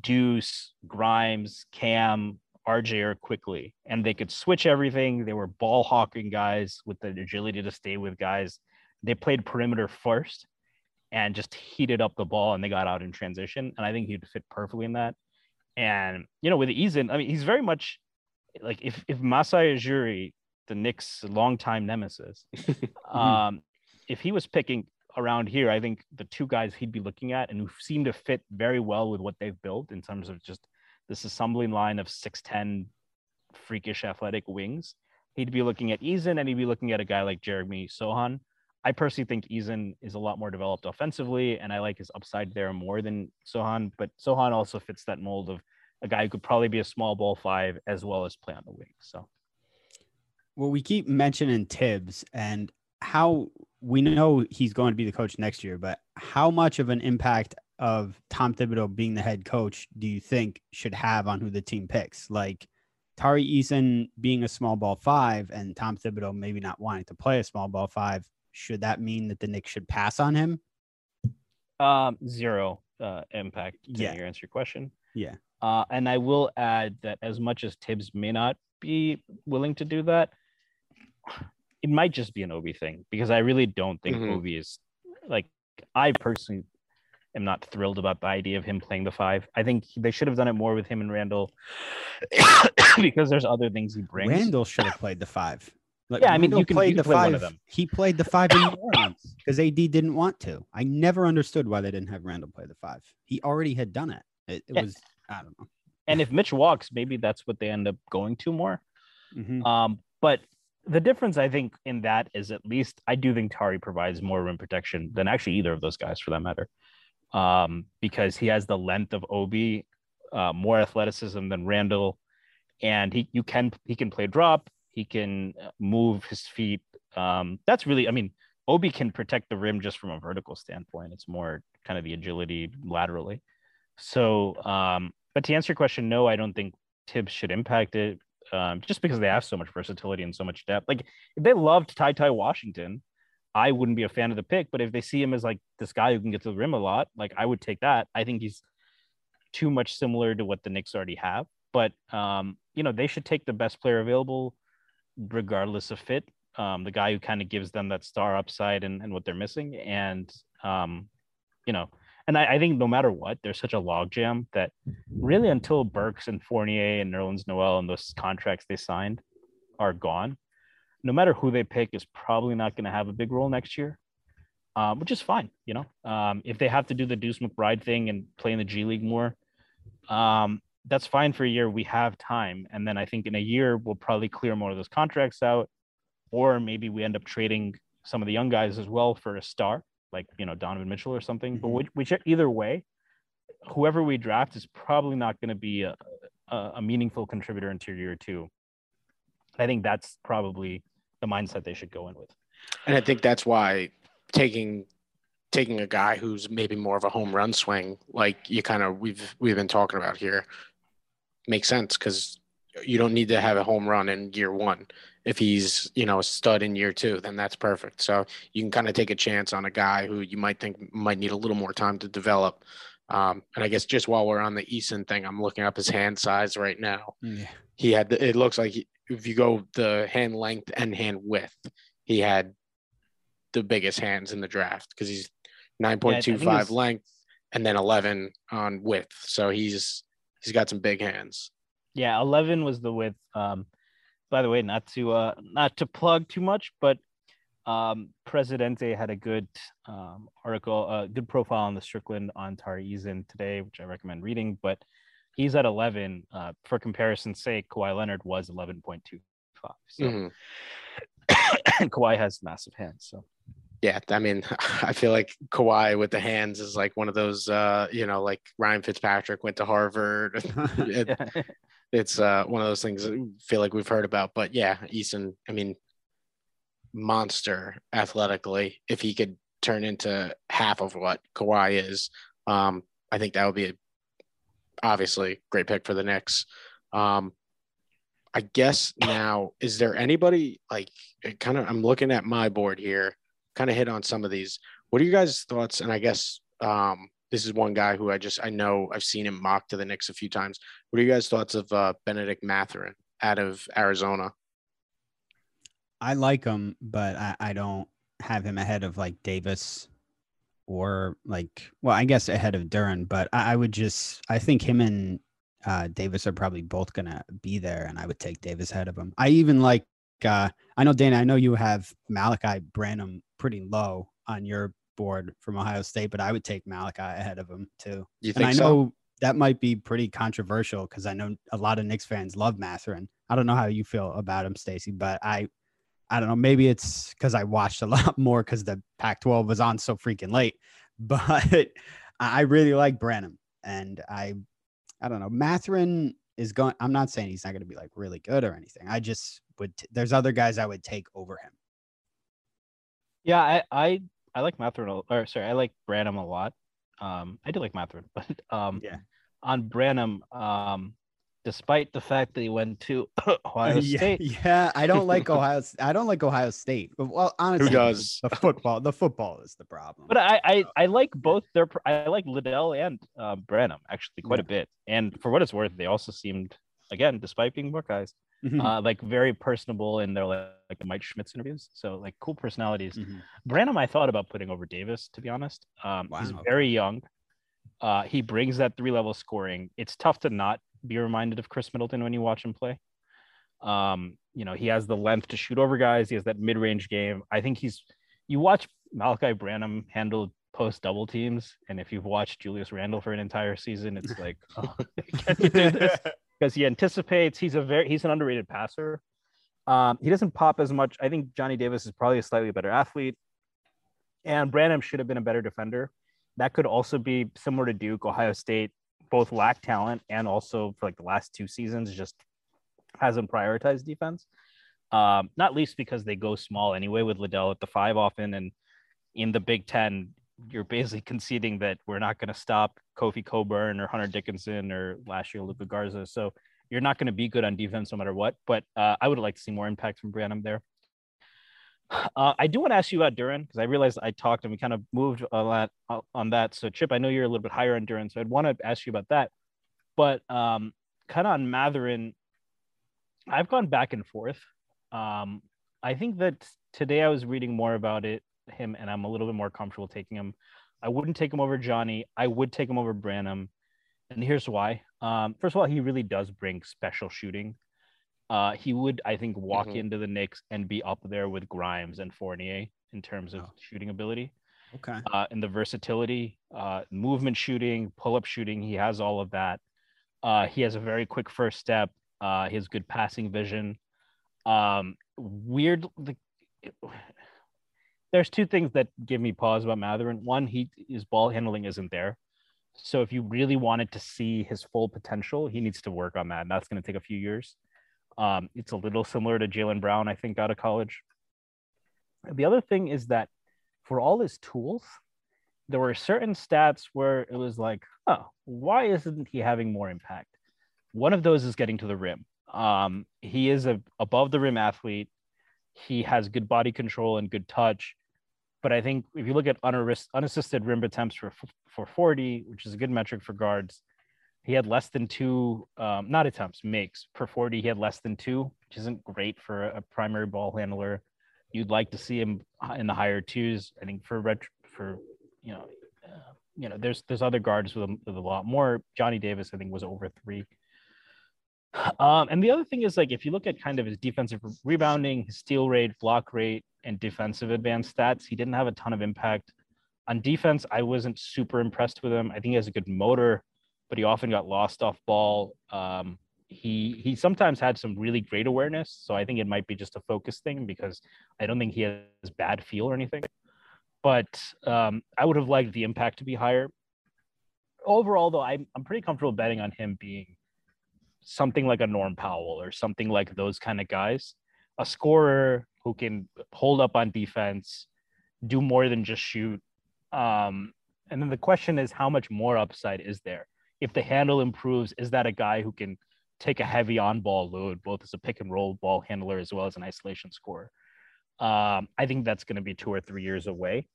Deuce, Grimes, Cam, RJ or Quickley, and they could switch everything. They were ball hawking guys with the agility to stay with guys. They played perimeter first and just heated up the ball and they got out in transition. And I think he'd fit perfectly in that. And you know, with Eason, I mean, he's very much like if if Masai Ujiri, the Knicks' longtime nemesis, [LAUGHS] um, if he was picking around here, I think the two guys he'd be looking at and who seem to fit very well with what they've built in terms of just this assembling line of 6'10 freakish athletic wings. He'd be looking at Eason and he'd be looking at a guy like Jeremy Sohan. I personally think Eason is a lot more developed offensively, and I like his upside there more than Sohan. But Sohan also fits that mold of a guy who could probably be a small ball five as well as play on the wing. So Well, we keep mentioning Thibs and how we know he's going to be the coach next year, but how much of an impact of Tom Thibodeau being the head coach do you think should have on who the team picks? Like Tari Eason being a small ball five and Tom Thibodeau maybe not wanting to play a small ball five, should that mean that the Knicks should pass on him? um, zero uh, impact to Yeah. your answer your question. Yeah. Uh, and I will add that as much as Thibs may not be willing to do that, it might just be an Obi thing because I really don't think Mhm. Obi is like I personally am not thrilled about the idea of him playing the five. I think they should have done it more with him and Randle [COUGHS] because there's other things he brings. Randle should have played the five. Like, Yeah, I mean, you can- played you the can play one five. of them. He played the five in New Orleans because AD didn't want to. I never understood why they didn't have Randle play the five. He already had done it. It, it Yeah. was I don't know. And if Mitch walks, maybe that's what they end up going to more. Mhm. Um, but the difference I think in that is at least I do think Tari provides more rim protection than actually either of those guys for that matter. Um, because he has the length of Obi, uh, more athleticism than Randle, and he you can he can play drop, he can uh, move his feet. Um, that's really I mean Obi can protect the rim just from a vertical standpoint. It's more kind of the agility laterally. So, um, but to answer your question, no, I don't think Thibs should impact it um, just because they have so much versatility and so much depth. Like they loved Ty Ty Washington, I wouldn't be a fan of the pick. But if they see him as like this guy who can get to the rim a lot, like I would take that. I think he's too much similar to what the Knicks already have. But um, you know, they should take the best player available, regardless of fit. Um, the guy who kind of gives them that star upside and, and what they're missing. And um, you know, and I, I think no matter what, there's such a logjam that really until Burks and Fournier and Nerlens Noel and those contracts they signed are gone, no matter who they pick is probably not going to have a big role next year, um, which is fine. You know, um, if they have to do the Deuce McBride thing and play in the G League more, um, that's fine for a year. We have time, and then I think in a year we'll probably clear more of those contracts out, or maybe we end up trading some of the young guys as well for a star like you know Donovan Mitchell or something. But Mhm. which, which either way, whoever we draft is probably not going to be a, a, a meaningful contributor into year two. I think that's probably the mindset they should go in with. And I think that's why taking taking a guy who's maybe more of a home run swing, like you kind of we've we've been talking about here, makes sense because you don't need to have a home run in year one. If he's you know a stud in year two, then that's perfect. So you can kind of take a chance on a guy who you might think might need a little more time to develop. Um, and I guess just while we're on the Eason thing, I'm looking up his hand size right now Yeah. he had the, it looks like he, if you go the hand length and hand width he had the biggest hands in the draft because he's I think 9.25 his- length and then 11 on width so he's he's got some big hands Yeah, eleven was the width. Um, by the way, not to uh, not to plug too much, but um, Presidente had a good um, article, a uh, good profile on the Strickland on Tari Eason today, which I recommend reading. But he's at eleven. Uh, for comparison's sake, Kawhi Leonard was eleven point two five. So Mhm. [COUGHS] Kawhi has massive hands. So yeah i mean [LAUGHS] i feel like Kawhi with the hands is like one of those uh you know like ryan fitzpatrick went to harvard [LAUGHS] [LAUGHS] It- yeah. it's uh, one of those things that we feel like we've heard about. But yeah, Eason, I mean, monster athletically. If he could turn into half of what Kawhi is, um, I think that would be a, obviously great pick for the Knicks. Um, I guess now, is there anybody like kind of? I'm looking at my board here, kind of hit on some of these. What are you guys' thoughts? And I guess um, this is one guy who I just I know I've seen him mocked to the Knicks a few times. What are you guys' thoughts of uh, Bennedict Mathurin out of Arizona? I like him, but I, I don't have him ahead of like Davis or like well, I guess ahead of Duren, but I, I would just I think him and uh, Davis are probably both gonna be there, and I would take Davis ahead of him. I even like uh, I know Dana, I know you have Malaki Branham pretty low on your board from Ohio State, but I would take Malaki ahead of him too. You And think I so? know that might be pretty controversial because I know a lot of Knicks fans love Mathurin. I don't know how you feel about him, Stacy, but I, I don't know. Maybe it's because I watched a [LAUGHS] lot more because the Pac-12 was on so freaking late. [LAUGHS] But I I really like Branham, and I, I don't know. Mathurin is going. I'm not saying he's not going to be like really good or anything. I just would. T- there's other guys I would take over him. Yeah, I I, I like Mathurin, or sorry, I like Branham a lot. Um, I do like Mathurin, [LAUGHS] but um, Yeah. on Branham, um, despite the fact that he went to [COUGHS] Ohio yeah, State, yeah, I don't like [LAUGHS] Ohio. S- I don't like Ohio State. Well, honestly, who does? The football. The football is the problem. but I, I I like both their I like Liddell and uh, Branham actually quite a bit. And for what it's worth, they also seemed again, despite being Buckeyes, Mhm. uh, like very personable in their like, like the Mike Schmitz interviews. So like cool personalities. Mhm. Branham, I thought about putting over Davis, to be honest. Um, he's Wow, okay. very young. Uh, he brings that three level scoring. It's tough to not be reminded of Khris Middleton when you watch him play. Um, you know, he has the length to shoot over guys. He has that mid range game. I think he's. You watch Malaki Branham handle post double teams, and if you've watched Julius Randle for an entire season, it's [LAUGHS] like, oh, can you do this? [LAUGHS] because he anticipates. He's a very he's an underrated passer. Um, he doesn't pop as much. I think Johnny Davis is probably a slightly better athlete, and Branham should have been a better defender. That could also be similar to Duke, Ohio State. Both lack talent, and also for like the last two seasons, just hasn't prioritized defense. Um, not least because they go small anyway with Liddell at the five often, and in the Big Ten, you're basically conceding that we're not going to stop Kofi Cockburn or Hunter Dickinson or last year Luka Garza. So you're not going to be good on defense no matter what. But uh, I would like to see more impact from Branham there. Uh, I do want to ask you about Duren because I realized I talked and we kind of moved a lot uh, on that. So Chip, I know you're a little bit higher on Duren, so I'd want to ask you about that. But um, kind of on Mathurin, I've gone back and forth. Um, I think that today I was reading more about it him and I'm a little bit more comfortable taking him. I wouldn't take him over Johnny. I would take him over Branham. And here's why. Um, first of all, he really does bring special shooting. Uh, he would, I think, walk Mhm. into the Knicks and be up there with Grimes and Fournier in terms of Oh. shooting ability Okay. uh, and the versatility, uh, movement shooting, pull up shooting. He has all of that. Uh, he has a very quick first step. Uh, he has good passing vision. Um, weird. The, there's two things that give me pause about Mathurin. One, he his ball handling isn't there. So if you really wanted to see his full potential, he needs to work on that. And that's going to take a few years. Um, it's a little similar to Jaylen Brown, I think, out of college. The other thing is that for all his tools, there were certain stats where it was like, oh, why isn't he having more impact? One of those is getting to the rim. Um, he is a above the rim athlete. He has good body control and good touch. But I think if you look at unassisted rim attempts for for 40, which is a good metric for guards, he had less than two, um, not attempts, makes per 40. He had less than two, which isn't great for a, primary ball handler. You'd like to see him in the higher twos. I think for ret- for you know, uh, you know, there's there's other guards with a, with a lot more. Johnny Davis, I think, was over three. Um, and the other thing is like if you look at kind of his defensive rebounding, his steal rate, block rate, and defensive advanced stats, he didn't have a ton of impact. On defense, I wasn't super impressed with him. I think he has a good motor, but he often got lost off ball. Um, he he sometimes had some really great awareness, so I think it might be just a focus thing because I don't think he has bad feel or anything. But um, I would have liked the impact to be higher. Overall, though, I'm I'm pretty comfortable betting on him being something like a Norm Powell or something like those kind of guys, a scorer who can hold up on defense, do more than just shoot. Um, and then the question is, how much more upside is there? If the handle improves, is that a guy who can take a heavy on ball load, both as a pick and roll ball handler as well as an isolation scorer? Um, I think that's going to be two or three years away.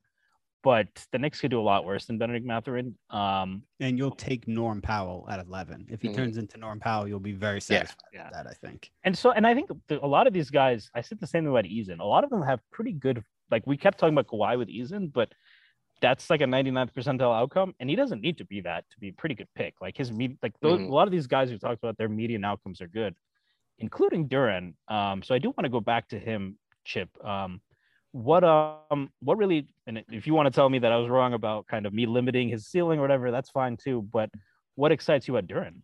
But the Knicks could do a lot worse than Bennedict Mathurin. Um, And you'll take Norm Powell at 11. If he Mhm. turns into Norm Powell, you'll be very satisfied Yeah. with that, I think. and so and I think the, a lot of these guys, I said the same thing about Eason. A lot of them have pretty good. Like we kept talking about Kawhi with Eason, but that's like a 99th percentile outcome, and he doesn't need to be that to be a pretty good pick. Like his me, like those, Mhm. a lot of these guys who talked about their median outcomes are good, including Duren. Um, so I do want to go back to him, Chip. Um, what um what really and if you want to tell me that I was wrong about kind of me limiting his ceiling or whatever, that's fine too. But what excites you about Duren?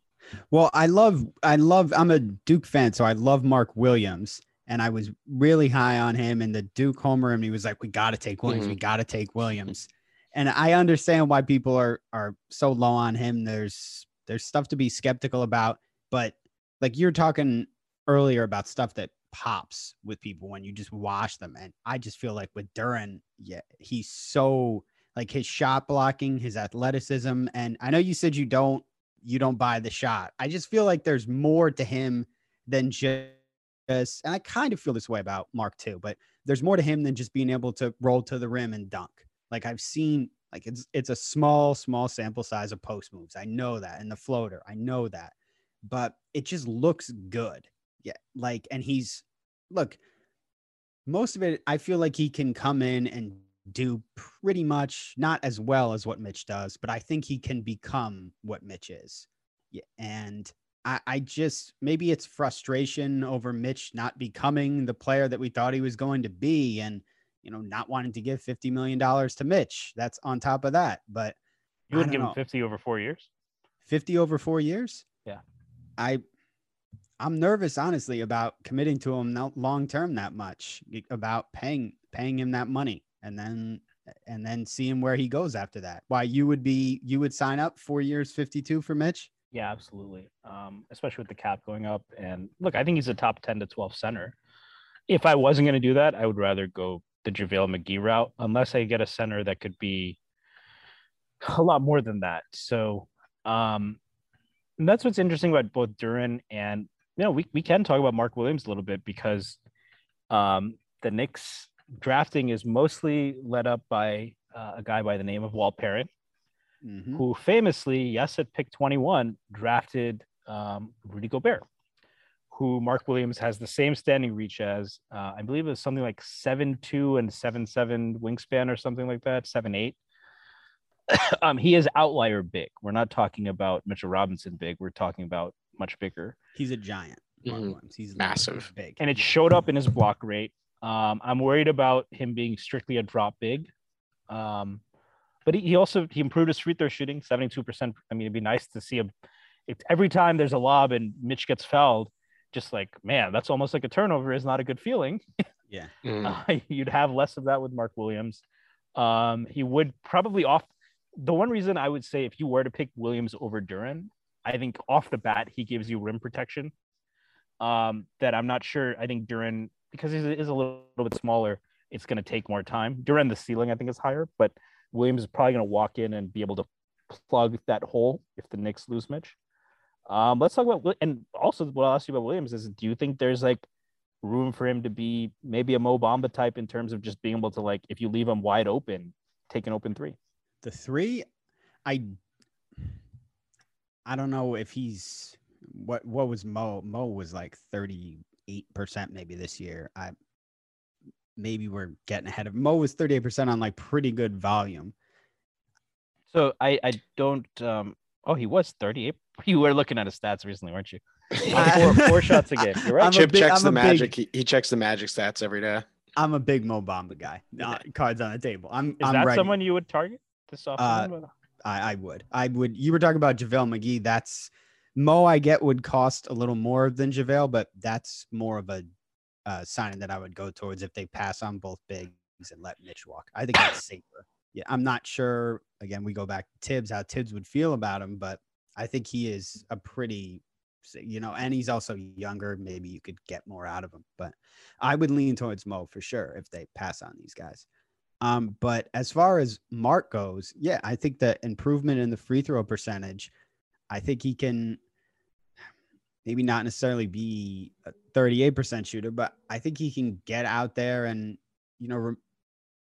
Well, I love, I love, I'm a Duke fan, so I love Mark Williams. And I was really high on him and the Duke homer, and he was like, We gotta take Williams, we gotta take Williams. And I understand why people are are so low on him. There's there's stuff to be skeptical about, but like you're talking earlier about stuff that pops with people when you just watch them. And I just feel like with Duren, yeah, he's so like his shot blocking, his athleticism. And I know you said you don't you don't buy the shot. I just feel like there's more to him than just and I kind of feel this way about Mark too, but there's more to him than just being able to roll to the rim and dunk. Like I've seen like it's it's a small, small sample size of post moves. I know that. And the floater, I know that. but it just looks good. Yeah. Like, and he's, look, most of it, I feel like he can come in and do pretty much not as well as what Mitch does, but I think he can become what Mitch is. Yeah. And I, I just, maybe it's frustration over Mitch not becoming the player that we thought he was going to be. And, you know, not wanting to give $50 million to Mitch. That's on top of that. But you wouldn't give him 50 over four years? 50 over four years? Yeah. I I'm nervous, honestly, about committing to him long term that much, about paying paying him that money, and then and then seeing where he goes after that. Why you would be you would sign up four years, fifty two for Mitch? Yeah, absolutely. Um, especially with the cap going up, and look, I think he's a top ten to twelve center. If I wasn't going to do that, I would rather go the JaVale McGee route, unless I get a center that could be a lot more than that. So um, that's what's interesting about both Duren and you know we, we can talk about Mark Williams a little bit because um, the Knicks drafting is mostly led up by uh, a guy by the name of Walt Perrin, mm-hmm. who famously, yes, at pick 21, drafted um, Rudy Gobert, who Mark Williams has the same standing reach as. Uh, I believe it was something like seven two and seven seven wingspan or something like that, seven eight. [COUGHS] um, he is outlier big. We're not talking about Mitchell Robinson big. We're talking about much bigger. He's a giant. Mm-hmm. He's massive, big, and it showed up in his block rate. Um, I'm worried about him being strictly a drop big. Um, but he, he also he improved his free throw shooting, 72%. I mean, it'd be nice to see him. If every time there's a lob and Mitch gets fouled, just like man, that's almost like a turnover is not a good feeling. Yeah, [LAUGHS] mm. uh, you'd have less of that with Mark Williams. Um, he would probably off the one reason I would say if you were to pick Williams over Duren, I think off the bat he gives you rim protection. Um, that I'm not sure. I think Duren because he is a little, little bit smaller, it's going to take more time. Duren the ceiling I think is higher, but Williams is probably going to walk in and be able to plug that hole if the Knicks lose Mitch. Um, let's talk about and also what I'll ask you about Williams is do you think there's like room for him to be maybe a Mo Bamba type in terms of just being able to like if you leave him wide open, take an open three? the three, I I don't know if he's what what was Mo Mo was like 38% maybe this year. I maybe we're getting ahead of Mo was 38% on like pretty good volume. So I I don't um oh he was 38. [LAUGHS] You were looking at his stats recently, weren't you? [LAUGHS] four, four shots again. You're right. Chip big, checks I'm the magic. Big, he, he checks the magic stats every day. I'm a big Mo Bamba guy. Uh, cards on the table. I'm. Is I'm that ready. someone you would target? this uh, I, I would. I would. You were talking about JaVale McGee. That's Mo, I get would cost a little more than JaVale, but that's more of a uh, signing that I would go towards if they pass on both bigs and let Mitch walk. I think that's [COUGHS] safer. Yeah, I'm not sure. Again, we go back to Thibs how Thibs would feel about him, but I think he is a pretty, you know, and he's also younger. Maybe you could get more out of him, but I would lean towards Mo for sure if they pass on these guys. Um, but as far as Mark goes, yeah, I think the improvement in the free throw percentage, I think he can maybe not necessarily be a 38% shooter, but I think he can get out there and, you know, re-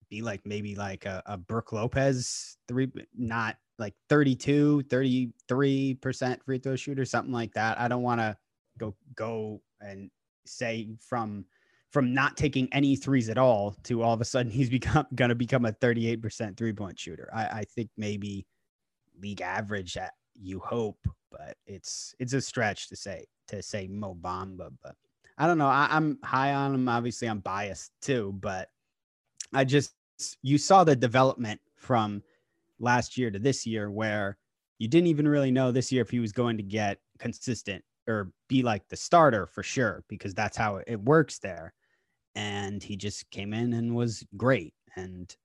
be like maybe like a, a Brook Lopez three, not like 32, 33% free throw shooter, something like that. I don't want to go, go and say from from not taking any threes at all to all of a sudden [LAUGHS] he's become going to become a 38% three point shooter. I, I think maybe league average at you hope, but it's it's a stretch to say to say Mo Bamba, but I don't know. I, I'm high on him. Obviously, I'm biased too, but I just you saw the development from last year to this year where you didn't even really know this year if he was going to get consistent or be like the starter for sure because that's how it works there. And he just came in and was great. And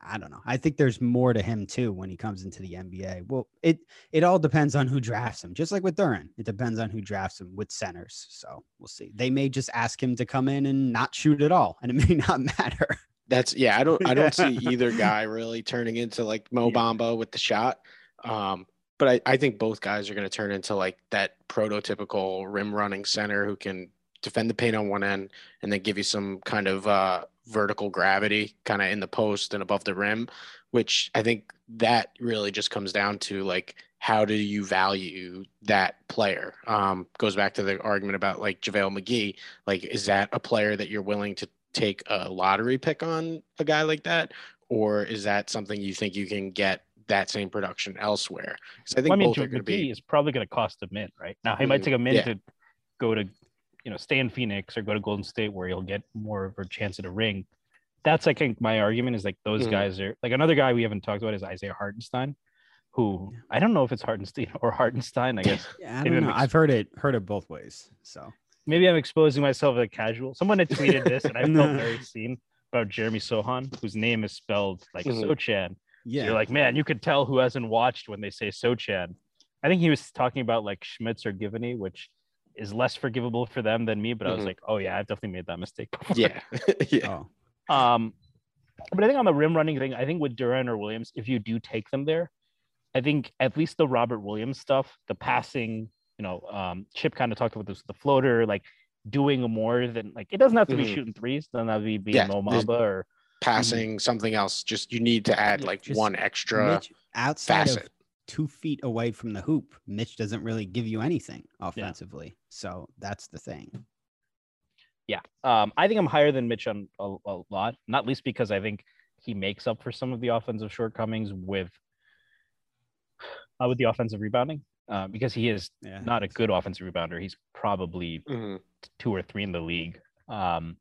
I don't know. I think there's more to him too when he comes into the NBA. Well, it it all depends on who drafts him. Just like with Duren, it depends on who drafts him with centers. So we'll see. They may just ask him to come in and not shoot at all, and it may [LAUGHS] not matter. That's yeah. I don't I don't see [LAUGHS] either guy really turning into like Mo Bamba with the shot. Um, but I, I think both guys are going to turn into like that prototypical rim running center who can defend the paint on one end and then give you some kind of uh, vertical gravity kind of in the post and above the rim, which I think that really just comes down to like how do you value that player? Um, goes back to the argument about like JaVale McGee. Like, is that a player that you're willing to take a lottery pick on a guy like that? Or is that something you think you can get that same production elsewhere? Because I think Well, I mean, both are going to be. is probably going to cost a mint, right? Now he might Mhm. take a mint Yeah. to go to, you know, stay in Phoenix or go to Golden State where he'll get more of a chance at a ring. That's I think my argument is like those Mhm. guys are like another guy we haven't talked about is Isaiah Hartenstein, who I don't know if it's Hartenstein [LAUGHS] or Hartenstein. I guess Yeah, I don't know. ex- I've heard it heard it both ways. So maybe I'm exposing myself as a casual. Someone had tweeted this, and I [LAUGHS] felt very seen about Jeremy Sohan, whose name is spelled like Mhm. Sochan. yeah, You're like, man, you could tell who hasn't watched when they say Sochan. I think he was talking about like Schmitz or Givony, which is less forgivable for them than me. But I was Mhm. like, oh yeah, I've definitely made that mistake before. Yeah. [LAUGHS] [LAUGHS] yeah. oh, Um, but I think on the rim running thing, I think with Duren or Williams, if you do take them there, I think at least the Robert Williams stuff, the passing, you know, um, Chip kind of talked about this, the floater, like doing more than like it doesn't have to be Mhm. shooting threes, doesn't have to be being Yeah, Mo Mamba or Passing something else. Just you need to add Yeah, like one extra Mitch, outside facet. of two feet away from the hoop, Mitch doesn't really give you anything offensively. So that's the thing. yeah. Um, I think I'm higher than Mitch on a, a lot, not least because I think he makes up for some of the offensive shortcomings with uh, with the offensive rebounding. Uh, because he is Yeah, not a good offensive rebounder. He's probably Mhm. two or three in the league. Um,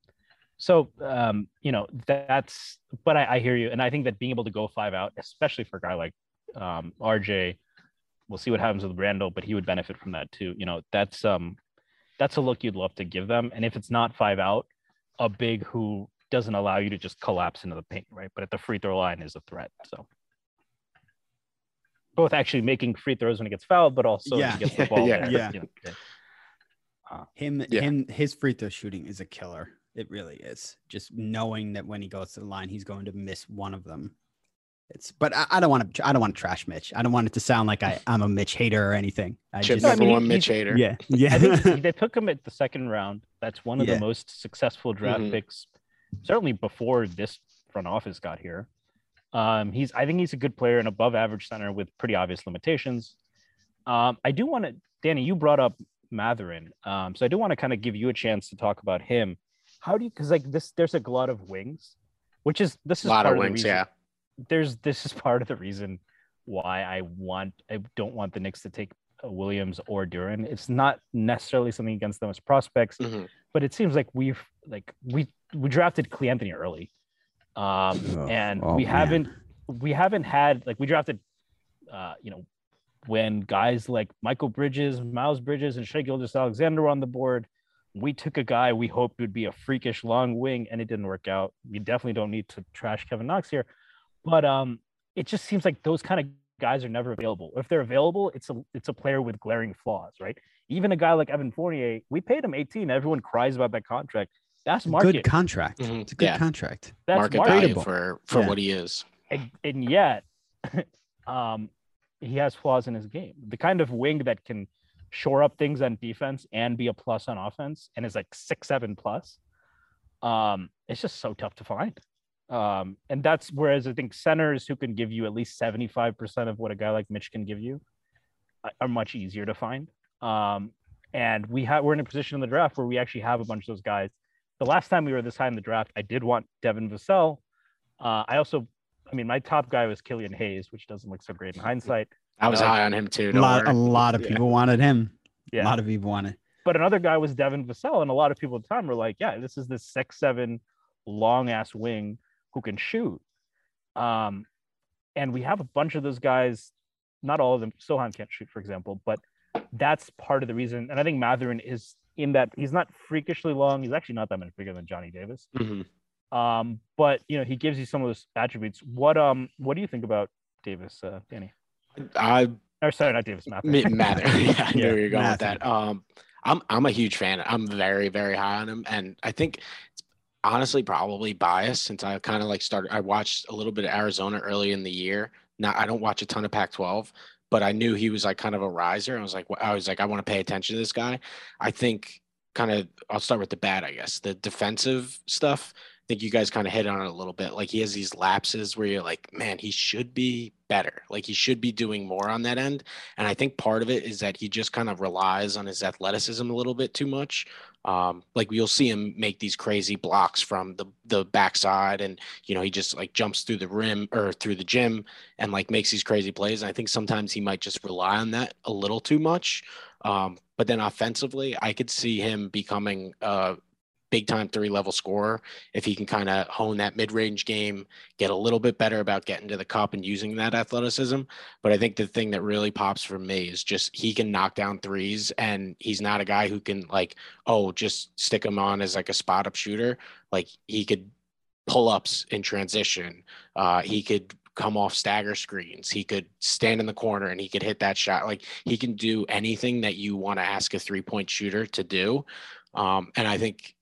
so um, you know that's, but I, I hear you, and I think that being able to go five out, especially for a guy like um, RJ, we'll see what happens with Randle, but he would benefit from that too. You know, that's um, that's a look you'd love to give them, and if it's not five out, a big who doesn't allow you to just collapse into the paint, right? But at the free throw line is a threat. So. Both actually making free throws when he gets fouled, but also when Yeah. he gets the [LAUGHS] ball Yeah. there, Yeah. you know, him, Yeah. him, his free throw shooting is a killer. It really is. Just knowing that when he goes to the line, he's going to miss one of them. It's, but I, I don't want to. I don't want to trash Mitch. I don't want it to sound like I, I'm a Mitch hater or anything. I Chip just, I number mean, one he- Mitch Hater. yeah, yeah. [LAUGHS] I think they took him at the second round. That's one of Yeah. the most successful draft Mhm. picks, certainly before this front office got here. Um, he's, I think he's a good player, an above average center with pretty obvious limitations. Um, I do want to, Danny, you brought up Mathurin, um, so I do want to kind of give you a chance to talk about him. How do you? Because like this, there's a glut of wings, which is this is A lot part of the reason- yeah. there's this is part of the reason why I want I don't want the Knicks to take uh, Williams or Duren. It's not necessarily something against them as prospects, Mhm. but it seems like we've like we we drafted Cleanthony early, um, Oh, and oh, we man. haven't we haven't had like we drafted, uh, you know, when guys like Mikal Bridges, Miles Bridges, and Shai Gilgeous-Alexander were on the board. We took a guy we hoped would be a freakish long wing, and it didn't work out. We definitely don't need to trash Kevin Knox here, but um, it just seems like those kind of guys are never available. If they're available, it's a it's a player with glaring flaws, right? Even a guy like Evan Fournier, we paid him 18. Everyone cries about that contract. That's market. good contract. Mhm. It's a good Yeah. contract. That's Market market. value for for Yeah. what he is. And, and yet, [LAUGHS] um, he has flaws in his game. The kind of wing that can shore up things on defense and be a plus on offense, and is like six seven plus. Um, it's just so tough to find. Um, and that's whereas I think centers who can give you at least 75% of what a guy like Mitch can give you are- are much easier to find. Um, and we have we're in a position in the draft where we actually have a bunch of those guys. The last time we were this high in the draft, I did want Devin Vassell. Uh, I also, I mean, my top guy was Killian Hayes, which doesn't look so great in hindsight. I was Uh, high on him too. A lot, a lot of Yeah. people wanted him. Yeah. A lot of people wanted. But another guy was Devin Vassell, and a lot of people at the time were like, "Yeah, this is this six seven long ass wing who can shoot." Um, and we have a bunch of those guys. Not all of them. Sohan can't shoot, for example, but that's part of the reason. And I think Mathurin is in that he's not freakishly long. He's actually not that much bigger than Johnny Davis. Mhm. Um, but you know, he gives you some of those attributes. What um, what do you think about Davis, uh, Danny? I Or sorry, not Davis, Mathurin. Mi- Mather. [LAUGHS] yeah, [LAUGHS] I knew Yeah, where you're going with that. Um, I'm I'm a huge fan. I'm very very high on him, and I think it's honestly probably biased since I kind of like started. I watched a little bit of Arizona early in the year. Now I don't watch a ton of Pac-12, but I knew he was like kind of a riser. I was like, I was like, I want to pay attention to this guy. I think kind of I'll start with the bad, I guess. The defensive stuff think you guys kind of hit on it a little bit. Like he has these lapses where you're like, man, he should be better. Like he should be doing more on that end. And I think part of it is that he just kind of relies on his athleticism a little bit too much. Um, like you'll see him make these crazy blocks from the the backside, and you know he just like jumps through the rim or through the gym and like makes these crazy plays. And I think sometimes he might just rely on that a little too much. Um, but then offensively, I could see him becoming uh, big time three level scorer if he can kind of hone that mid range game, get a little bit better about getting to the cup and using that athleticism. But I think the thing that really pops for me is just he can knock down threes and he's not a guy who can like, oh, just stick him on as like a spot up shooter. Like he could pull ups in transition. Uh, he could come off stagger screens. He could stand in the corner and he could hit that shot. Like he can do anything that you want to ask a three point shooter to do. Um, and I think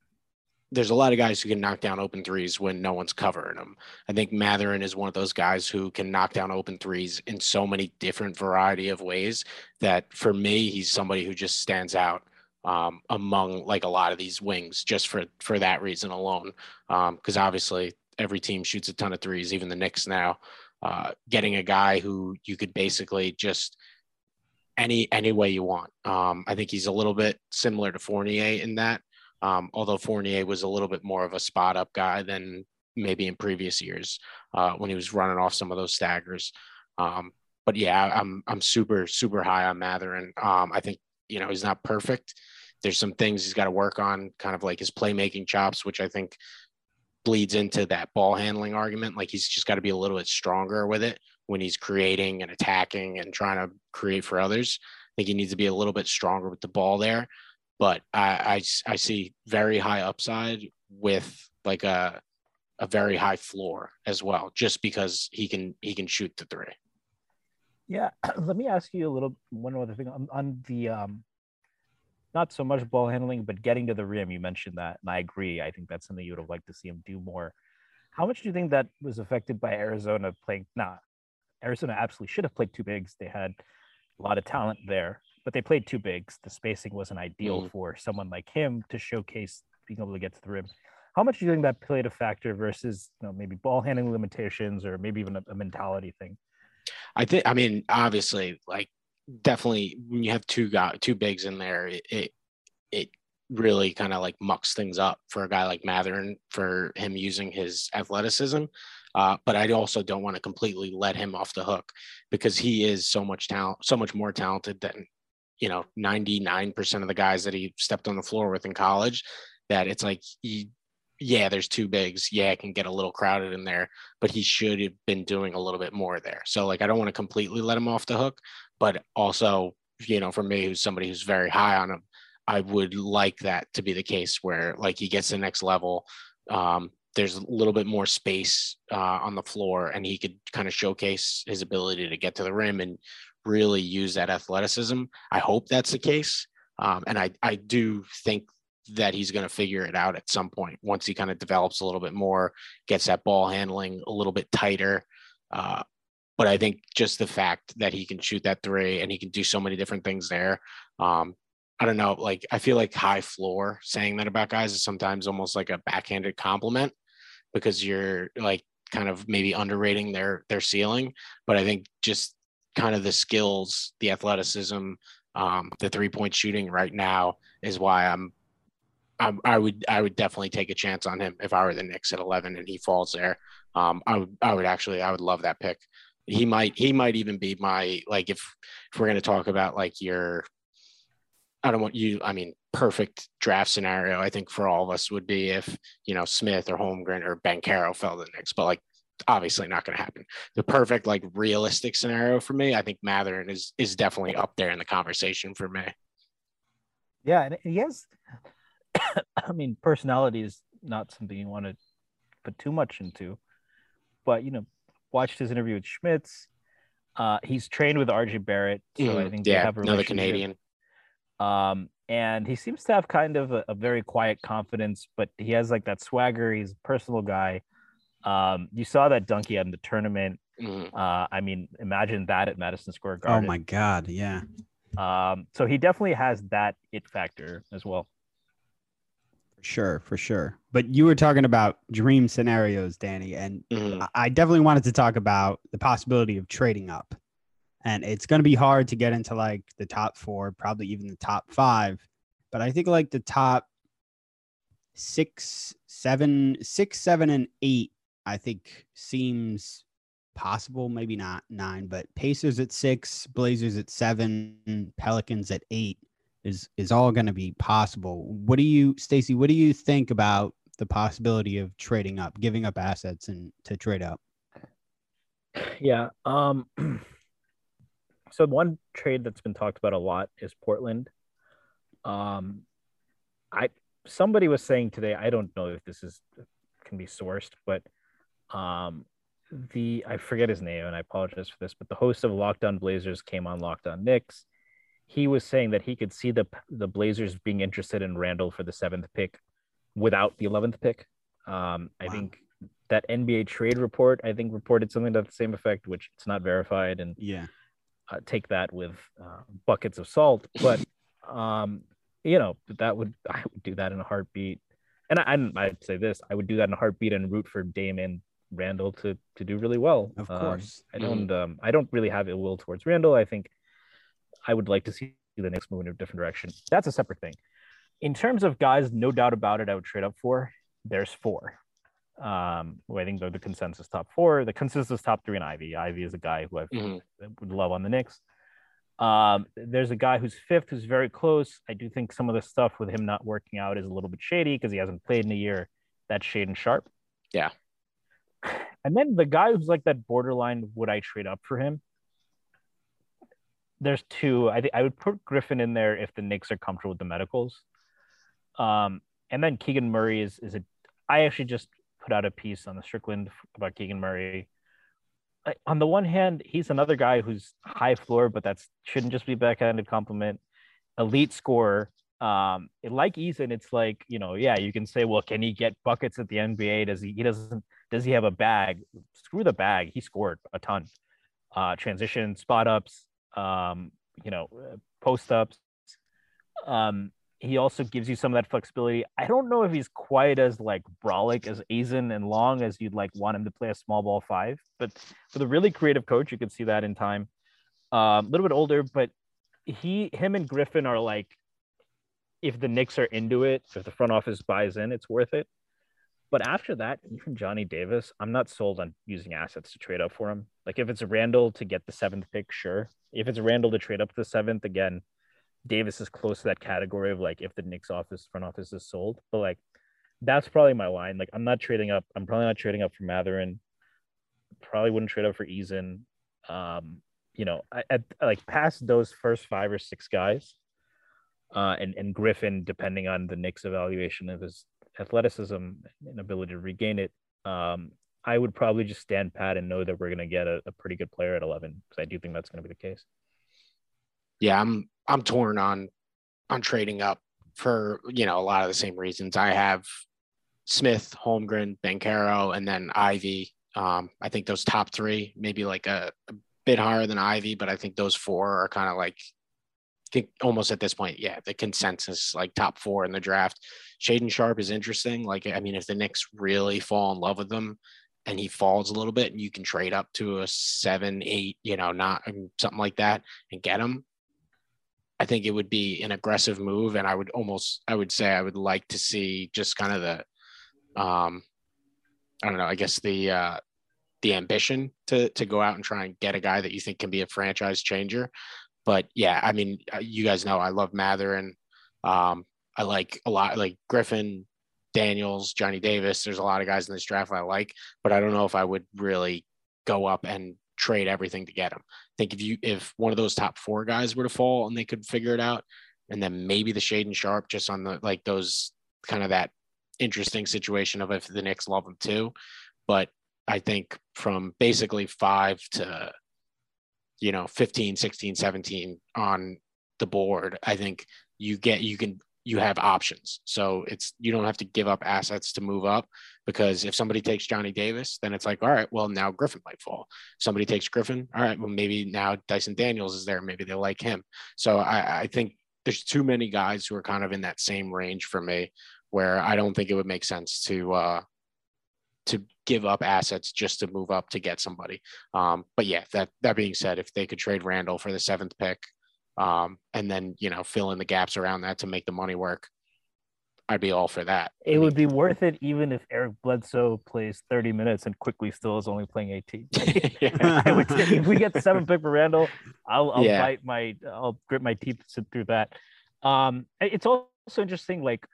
there's a lot of guys who can knock down open threes when no one's covering them. I think Mathurin is one of those guys who can knock down open threes in so many different variety of ways that for me, he's somebody who just stands out um, among like a lot of these wings just for for that reason alone. Because um, obviously every team shoots a ton of threes, even the Knicks now. Uh, getting a guy who you could basically just any any way you want. Um, I think he's a little bit similar to Fournier in that um, although Fournier was a little bit more of a spot up guy than maybe in previous years uh, when he was running off some of those staggers. Um, but yeah, I'm I'm super super high on Mathurin. Um, I think you know he's not perfect. There's some things he's got to work on, kind of like his playmaking chops, which I think bleeds into that ball handling argument. Like he's just got to be a little bit stronger with it when he's creating and attacking and trying to create for others. I think he needs to be a little bit stronger with the ball there but I, I, I see very high upside with like a a very high floor as well, just because he can he can shoot the three. Yeah, [CLEARS THROAT] let me ask you a little one other thing on, on the um, not so much ball handling, but getting to the rim. You mentioned that, and I agree. I think that's something you would have liked to see him do more. How much do you think that was affected by Arizona playing? Nah, Arizona absolutely should have played two bigs. They had a lot of talent there but they played two bigs. The spacing wasn't ideal mm. for someone like him to showcase being able to get to the rim. How much do you think that played a factor versus you know maybe ball handling limitations or maybe even a, a mentality thing? I think I mean obviously like definitely when you have two guys two bigs in there it it, it really kind of like mucks things up for a guy like Mathurin for him using his athleticism. Uh, but I also don't want to completely let him off the hook because he is so much talent, so much more talented than you know 99% of the guys that he stepped on the floor with in college that it's like he, yeah there's two bigs. Yeah it can get a little crowded in there but he should have been doing a little bit more there. So like i don't want to completely let him off the hook but also you know for me who's somebody who's very high on him i would like that to be the case where like he gets the next level um, there's a little bit more space uh, on the floor and he could kind of showcase his ability to get to the rim and really use that athleticism. I hope that's the case. Um, and I, I do think that he's going to figure it out at some point once he kind of develops a little bit more, gets that ball handling a little bit tighter. Uh, but I think just the fact that he can shoot that three and he can do so many different things there. Um, I don't know. Like, I feel like high floor saying that about guys is sometimes almost like a backhanded compliment because you're like kind of maybe underrating their their ceiling. But I think just kind of the skills, the athleticism, um, the three point shooting right now is why I'm, I'm, i would I would definitely take a chance on him if I were the Knicks at 11 and he falls there. Um, I would I would actually I would love that pick. He might he might even be my like if if we're gonna talk about like your I don't want you I mean perfect draft scenario I think for all of us would be if you know Smith or Holmgren or Banchero fell the Knicks, but like obviously not going to happen. The perfect, like realistic scenario for me, I think Mathurin is is definitely up there in the conversation for me. Yeah, and he has. [COUGHS] I mean, personality is not something you want to put too much into, but you know, watched his interview with Schmitz. Uh, he's trained with RJ Barrett, so mm, I think yeah, have another Canadian. Um, and he seems to have kind of a, a very quiet confidence, but he has like that swagger. He's a personal guy. Um, you saw that dunk he had in the tournament. Mm. Uh, I mean, imagine that at Madison Square Garden. Oh my God, yeah. Um, so he definitely has that it factor as well. For sure, for sure. But you were talking about dream scenarios, Danny, and Mhm. I- I definitely wanted to talk about the possibility of trading up. And it's going to be hard to get into like the top four, probably even the top five. But I think like the top six, seven, six, seven, and eight, I think seems possible. Maybe not nine, but Pacers at six, Blazers at seven, Pelicans at eight is is all going to be possible. What do you, Stacy? What do you think about the possibility of trading up, giving up assets, and to trade up? Yeah. Um [CLEARS THROAT] so one trade that's been talked about a lot is Portland. Um I somebody was saying today, I don't know if this is can be sourced, but um the I forget his name and I apologize for this, but the host of Lockdown Blazers came on Lockdown On Knicks. He was saying that he could see the the Blazers being interested in Randle for the seventh pick without the eleventh pick. Um, I Wow. think that NBA trade report, I think, reported something to the same effect, which it's not verified, and Yeah. uh, take that with uh, buckets of salt. But [LAUGHS] um, you know, that would I would do that in a heartbeat. And I, I'd say this: I would do that in a heartbeat and root for Damon Randle to to do really well. Of Um, course. I don't um, I don't really have ill will towards Randle. I think I would like to see the Knicks move in a different direction. That's a separate thing. In terms of guys, no doubt about it, I would trade up for. There's four. Um, who I think they're the consensus top four. The consensus top three and Ivey. Ivey is a guy who I Mhm. would love on the Knicks. Um, there's a guy who's fifth who's very close. I do think some of the stuff with him not working out is a little bit shady because he hasn't played in a year. That's Shaedon Sharpe. Yeah. And then the guy who's like that borderline, would I trade up for him? There's two. I think I would put Griffin in there if the Knicks are comfortable with the medicals. Um, and then Keegan Murray is is a. I actually just put out a piece on the Strickland about Keegan Murray. I- On the one hand, he's another guy who's high floor, but that's shouldn't just be backhanded compliment. Elite scorer. Um, like Eason, it's like you know, yeah, you can say, well, can he get buckets at the NBA? Does he? He doesn't. Does he have a bag? Screw the bag. He scored a ton. Uh, transition, spot ups, um, you know, uh, post ups. Um, he also gives you some of that flexibility. I don't know if he's quite as like brolic as Eason and long as you'd like want him to play a small ball five, but with a really creative coach, you could see that in time. Um, a little bit older, but he, him, and Griffin are like, if the Knicks are into it, if the front office buys in, it's worth it. But after that, even Johnny Davis, I'm not sold on using assets to trade up for him. Like if it's Randle to get the seventh pick, sure. If it's Randle to trade up to the seventh, again, Davis is close to that category of like if the Knicks office front office is sold. But like that's probably my line. Like I'm not trading up. I'm probably not trading up for Mathurin. Probably wouldn't trade up for Eason. Um, you know, I, at like past those first five or six guys, uh, and and Griffin, depending on the Knicks evaluation of his athleticism and ability to regain it, um, I would probably just stand pat and know that we're going to get a, a pretty good player at 11 because I do think that's going to be the case. yeah, I'm I'm torn on on trading up for you know a lot of the same reasons. I have Smith, Holmgren, Banchero, and then Ivey. Um, I think those top three, maybe like a, a bit higher than Ivey, but I think those four are kind of like think almost at this point, yeah, the consensus like top four in the draft. Shaedon Sharpe is interesting. Like, I mean, if the Knicks really fall in love with them and he falls a little bit, and you can trade up to a seven, eight, you know, not um, something like that, and get him. I think it would be an aggressive move, and I would almost, I would say, I would like to see just kind of the, um, I don't know, I guess the uh, the ambition to to go out and try and get a guy that you think can be a franchise changer. But yeah, I mean, uh, you guys know I love Mathurin. Um, I like a lot, like Griffin, Daniels, Johnny Davis. There's a lot of guys in this draft I like, but I don't know if I would really go up and trade everything to get them. I think if you if one of those top four guys were to fall and they could figure it out, and then maybe the Shaedon Sharpe just on the like those kind of that interesting situation of if the Knicks love him too. But I think from basically five to you know 15 16 17 on the board i think you get you can you have options. So it's you don't have to give up assets to move up because if somebody takes johnny davis then it's like all right well now griffin might fall. Somebody takes griffin all right well maybe now dyson daniels is there. Maybe they like him. So i, I think there's too many guys who are kind of in that same range for me where I don't think it would make sense to uh, to give up assets just to move up to get somebody. Um, but yeah, that that being said, if they could trade Randle for the seventh pick, um, and then you know fill in the gaps around that to make the money work, I'd be all for that. It would be worth it even if Eric Bledsoe plays 30 minutes and Quickley still is only playing 18. [LAUGHS] [LAUGHS] I would if we get the seventh pick for Randle, I'll, I'll Yeah. bite my, I'll grit my teeth through that. Um, it's also interesting, like,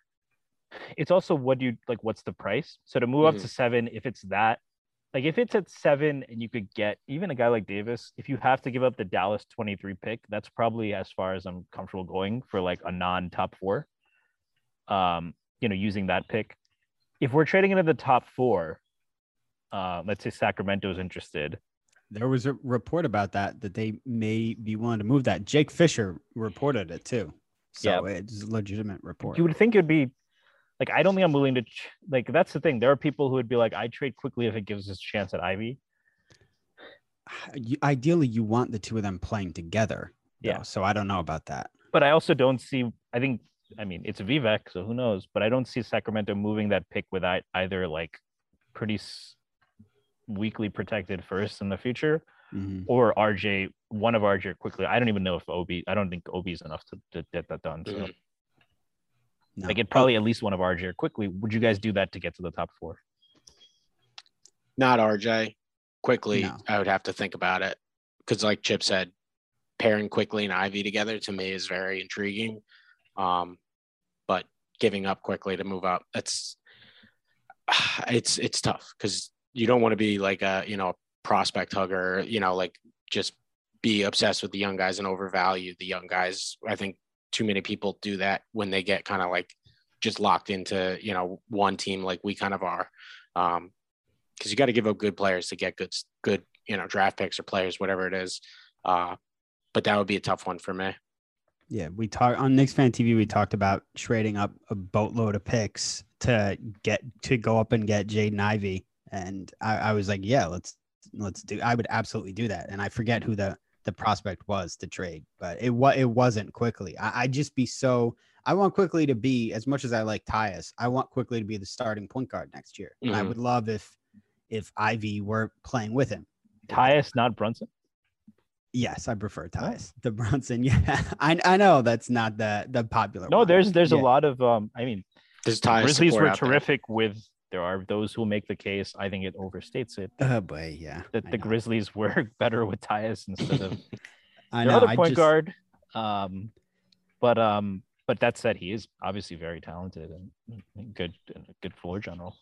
it's also what do you like, what's the price? So to move up Mhm. to seven, if it's that, like, if it's at seven and you could get even a guy like Davis, if you have to give up the Dallas 23 pick, that's probably as far as I'm comfortable going for like a non top four. Um, you know, using that pick. If we're trading into the top four, uh, let's say Sacramento's interested. There was a report about that that they may be willing to move that. Jake Fisher reported it too, so it's a legitimate report. you would think it'd be like I don't think I'm willing to ch- like that's the thing. There are people who would be like, I trade Quickley if it gives us a chance at Ivey. You- [SIGHS] ideally, you want the two of them playing together. though, Yeah. So I don't know about that. But I also don't see I think I mean it's Vivek, so who knows? But I don't see Sacramento moving that pick without either like pretty s- weakly protected first in the future Mhm. or RJ, one of RJ Quickley. I don't even know if Obi I don't think Obi is enough to, to get that done. So Mhm. No. like it probably at least one of RJ or Quickley. Would you guys do that to get to the top four? Not RJ. Quickley, No. I would have to think about it because, like Chip said, pairing Quickley and Ivey together to me is very intriguing. Um, but giving up Quickley to move up, that's [SIGHS] it's it's tough because you don't want to be like a you know a prospect hugger, you know, like just be obsessed with the young guys and overvalue the young guys. I think too many people do that when they get kind of like just locked into you know one team like we kind of are. Um, because you got to give up good players to get good, good, you know, draft picks or players, whatever it is. Uh, but that would be a tough one for me. Yeah, we talked on Knicks Fan TV. We talked about trading up a boatload of picks to get to go up and get Jaden Ivey, and I, I was like, yeah, let's let's do. I would absolutely do that. And I forget who the the prospect was to trade, but it was it wasn't Quickley. I, I'd just be so. I want Quickley to be as much as I like Tyus. I want Quickley to be the starting point guard next year. And I would love if if Ivey were playing with him. Tyus, not Brunson. Yes, I prefer Tyus. The Brunson, [LAUGHS] yeah, I I know that's not the the popular. No, one. there's there's Yeah. a lot of um. I mean, There's the ties. Grizzlies were out there. terrific with. There are those who make the case. I think it overstates it Oh boy, yeah. that I the know. Grizzlies [LAUGHS] were better with Tyus instead of [LAUGHS] I their know. other point just- guard. Um, but um, but that said, he is obviously very talented and and good, and a good floor general.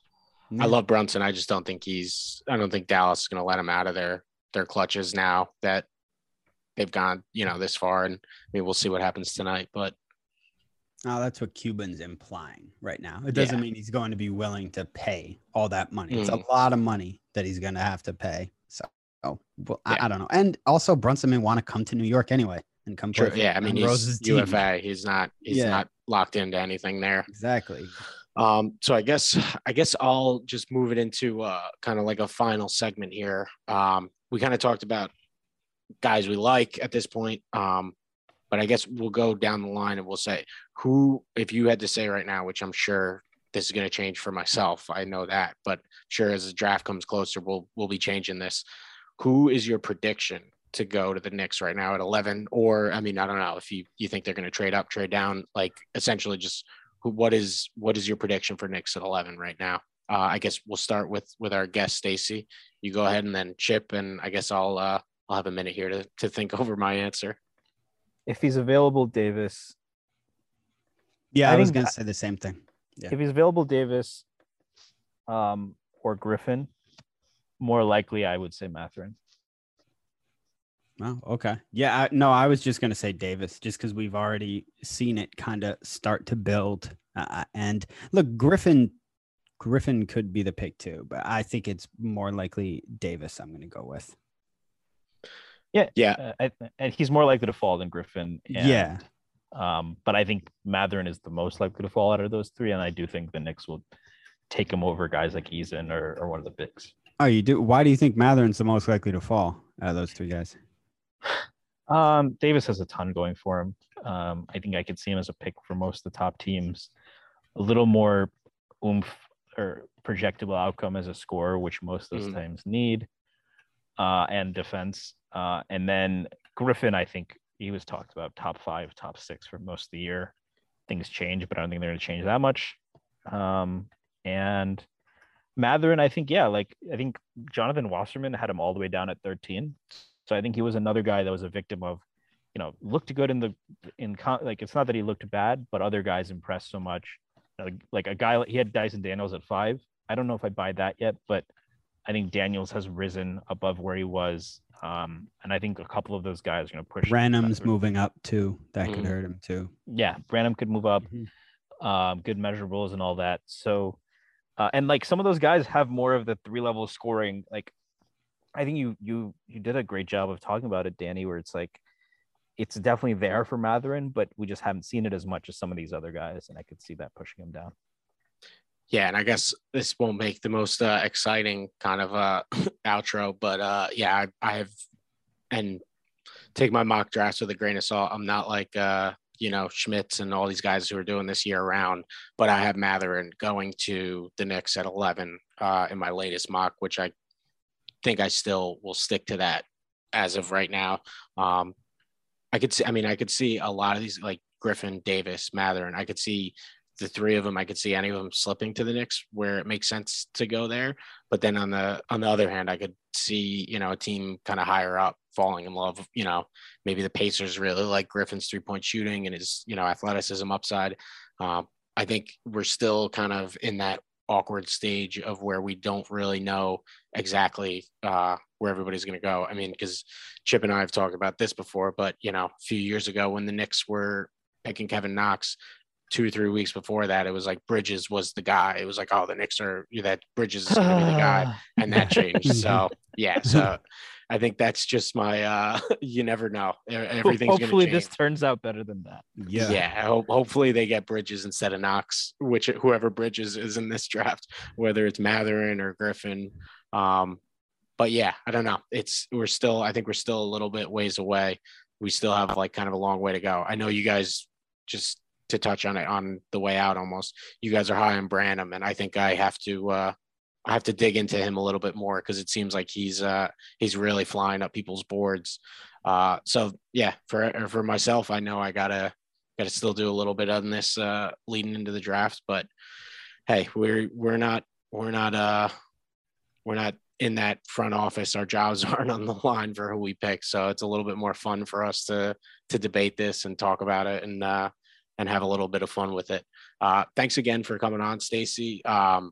I love Brunson. I just don't think he's. I don't think Dallas is going to let him out of their their clutches now that they've gone, you know, this far. And I mean, we'll see what happens tonight. But Oh, that's what Cuban's implying right now. It doesn't Yeah. mean he's going to be willing to pay all that money. It's Mhm. a lot of money that he's going to have to pay. So, oh, well, I, Yeah. I don't know. And also, Brunson may want to come to New York anyway and come true, yeah, I mean, he's Rose's team. UFA. He's not. He's Yeah. not locked into anything there. Exactly. Um, so I guess I guess I'll just move it into uh, kind of like a final segment here. Um, we kind of talked about guys we like at this point, um, but I guess we'll go down the line and we'll say who, if you had to say right now, which I'm sure this is going to change for myself, I know that, but sure as the draft comes closer, we'll we'll be changing this. Who is your prediction to go to the Knicks right now at 11? Or I mean, I don't know if you you think they're going to trade up, trade down, like essentially just who what is what is your prediction for Knicks at 11 right now? Uh, I guess we'll start with with our guest Stacy. You go ahead and then Chip, and I guess I'll uh, I'll have a minute here to to think [LAUGHS] over my answer. If he's available, Davis. Yeah, I I, was going to say the same thing. Yeah. If he's available, Davis, um, or Griffin, more likely I would say Mathurin. Oh, okay. Yeah, I, no, I was just going to say Davis just because we've already seen it kind of start to build. Uh, and look, Griffin, Griffin could be the pick too, but I think it's more likely Davis. I'm going to go with. Yeah, Uh, I, and he's more likely to fall than Griffin. And, yeah, Um, but I think Mathurin is the most likely to fall out of those three, and I do think the Knicks will take him over guys like Eason or, or one of the bigs. Oh, you do? Why do you think Mathurin's the most likely to fall out of those three guys? [SIGHS] Um, Davis has a ton going for him. Um, I think I could see him as a pick for most of the top teams. a little more oomph or projectable outcome as a scorer, which most of those Mhm. times need, uh, and defense. Uh, and then Griffin, I think he was talked about top five, top six for most of the year. Things change, but I don't think they're going to change that much. Um, and Mathurin, I think, yeah, like I think Jonathan Wasserman had him all the way down at 13. So I think he was another guy that was a victim of, you know, looked good in the in con- like it's not that he looked bad, but other guys impressed so much. Like, like a guy he had Dyson Daniels at five. I don't know if I buy that yet, but I think Daniels has risen above where he was. Um, and I think a couple of those guys are going to push. Branham's moving up too. That could Mhm. hurt him too. Yeah, Branham could move up. Mhm. Um, good measurables and all that. So, uh, and like some of those guys have more of the three level scoring. Like, I think you you you did a great job of talking about it, Danny. Where it's like, it's definitely there for Mathurin, but we just haven't seen it as much as some of these other guys, and I could see that pushing him down. Yeah, and I guess this won't make the most uh, exciting kind of uh, [CLEARS THROAT] outro, but uh, yeah, I, I have and take my mock drafts with a grain of salt. I'm not like uh, you know Schmitz and all these guys who are doing this year round, but I have Mathurin going to the Knicks at 11 uh, in my latest mock, which I think I still will stick to that as of right now. Um, I could see, I mean, I could see a lot of these like Griffin, Davis, Mathurin. I could see the three of them. I could see any of them slipping to the Knicks where it makes sense to go there. But then on the on the other hand, I could see you know a team kind of higher up falling in love. You know, maybe the Pacers really like Griffin's three point shooting and his you know athleticism upside. Um, I think we're still kind of in that awkward stage of where we don't really know exactly uh, where everybody's going to go. I mean, because Chip and I have talked about this before, but you know, a few years ago when the Knicks were picking Kevin Knox, two or three weeks before that, it was like Bridges was the guy. It was like, oh, the Knicks are that Bridges is going to be the guy, and that changed. [LAUGHS] So yeah, so I think that's just my. uh [LAUGHS] You never know. Everything's Hopefully, going to change. this turns out better than that. Yeah. Yeah, I hope, hopefully they get Bridges instead of Knox, which whoever Bridges is in this [LAUGHS] draft, whether it's Mathurin or Griffin. Um, but yeah, I don't know. It's we're still. I think we're still a little bit ways away. We still have like kind of a long way to go. I know you guys just to touch on it on the way out almost. You guys are high on Branham, and I think I have to. uh I have to dig into him a little bit more because it seems like he's uh he's really flying up people's boards. Uh, so yeah, for for myself, I know I gotta got to still do a little bit on this uh, leading into the draft. But hey, we're we're not we're not uh we're not in that front office. Our jobs [LAUGHS] aren't on the line for who we pick, so it's a little bit more fun for us to to debate this and talk about it and uh, and have a little bit of fun with it. Uh, thanks again for coming on, Stacy. Um,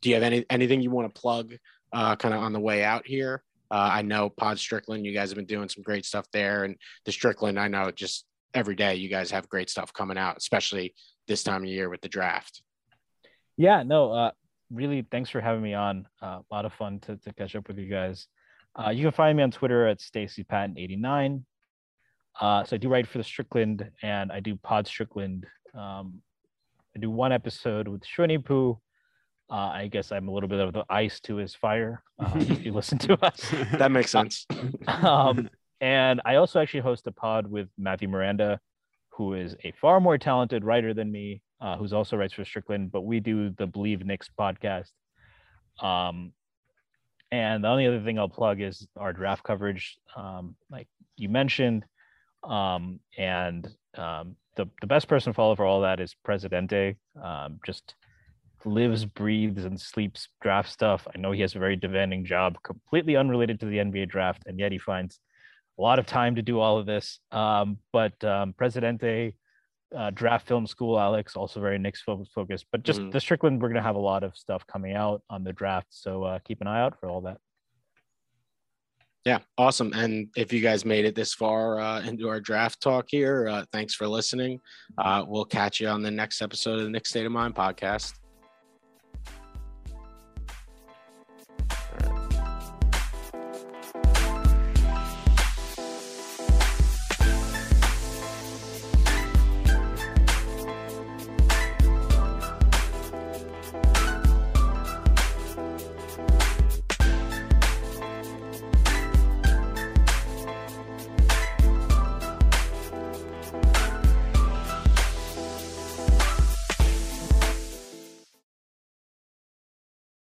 do you have any anything you want to plug uh, kind of on the way out here? Uh, I know Pod Strickland, you guys have been doing some great stuff there, and the Strickland, I know just every day you guys have great stuff coming out, especially this time of year with the draft. Yeah, no, uh, really, thanks for having me on. Uh, a lot of fun to, to catch up with you guys. Uh, you can find me on Twitter at Stacy Patton 89. Uh, so I do write for the Strickland and I do Pod Strickland. Um, I do one episode with Shwini Poo. Uh, I guess I'm a little bit of the ice to his fire. Uh, [LAUGHS] if you listen to us. [LAUGHS] That makes sense. um, and I also actually host a pod with Matthew Miranda, who is a far more talented writer than me, uh, who's also writes for Strickland. But we do the Believe Knicks podcast. Um, and the only other thing I'll plug is our draft coverage, um, like you mentioned. Um, and um, the the best person to follow for all that is Presidente. Um, just lives, breathes, and sleeps draft stuff. I know he has a very demanding job, completely unrelated to the NBA draft, and yet he finds a lot of time to do all of this. Um, but um, Presidente, uh, draft film school, Alex, also very Knicks fo- focused. But just Mhm. the Strickland, we're going to have a lot of stuff coming out on the draft. So uh, keep an eye out for all that. Yeah, awesome. And if you guys made it this far uh, into our draft talk here, uh, thanks for listening. Uh, we'll catch you on the next episode of the Nick State of Mind podcast.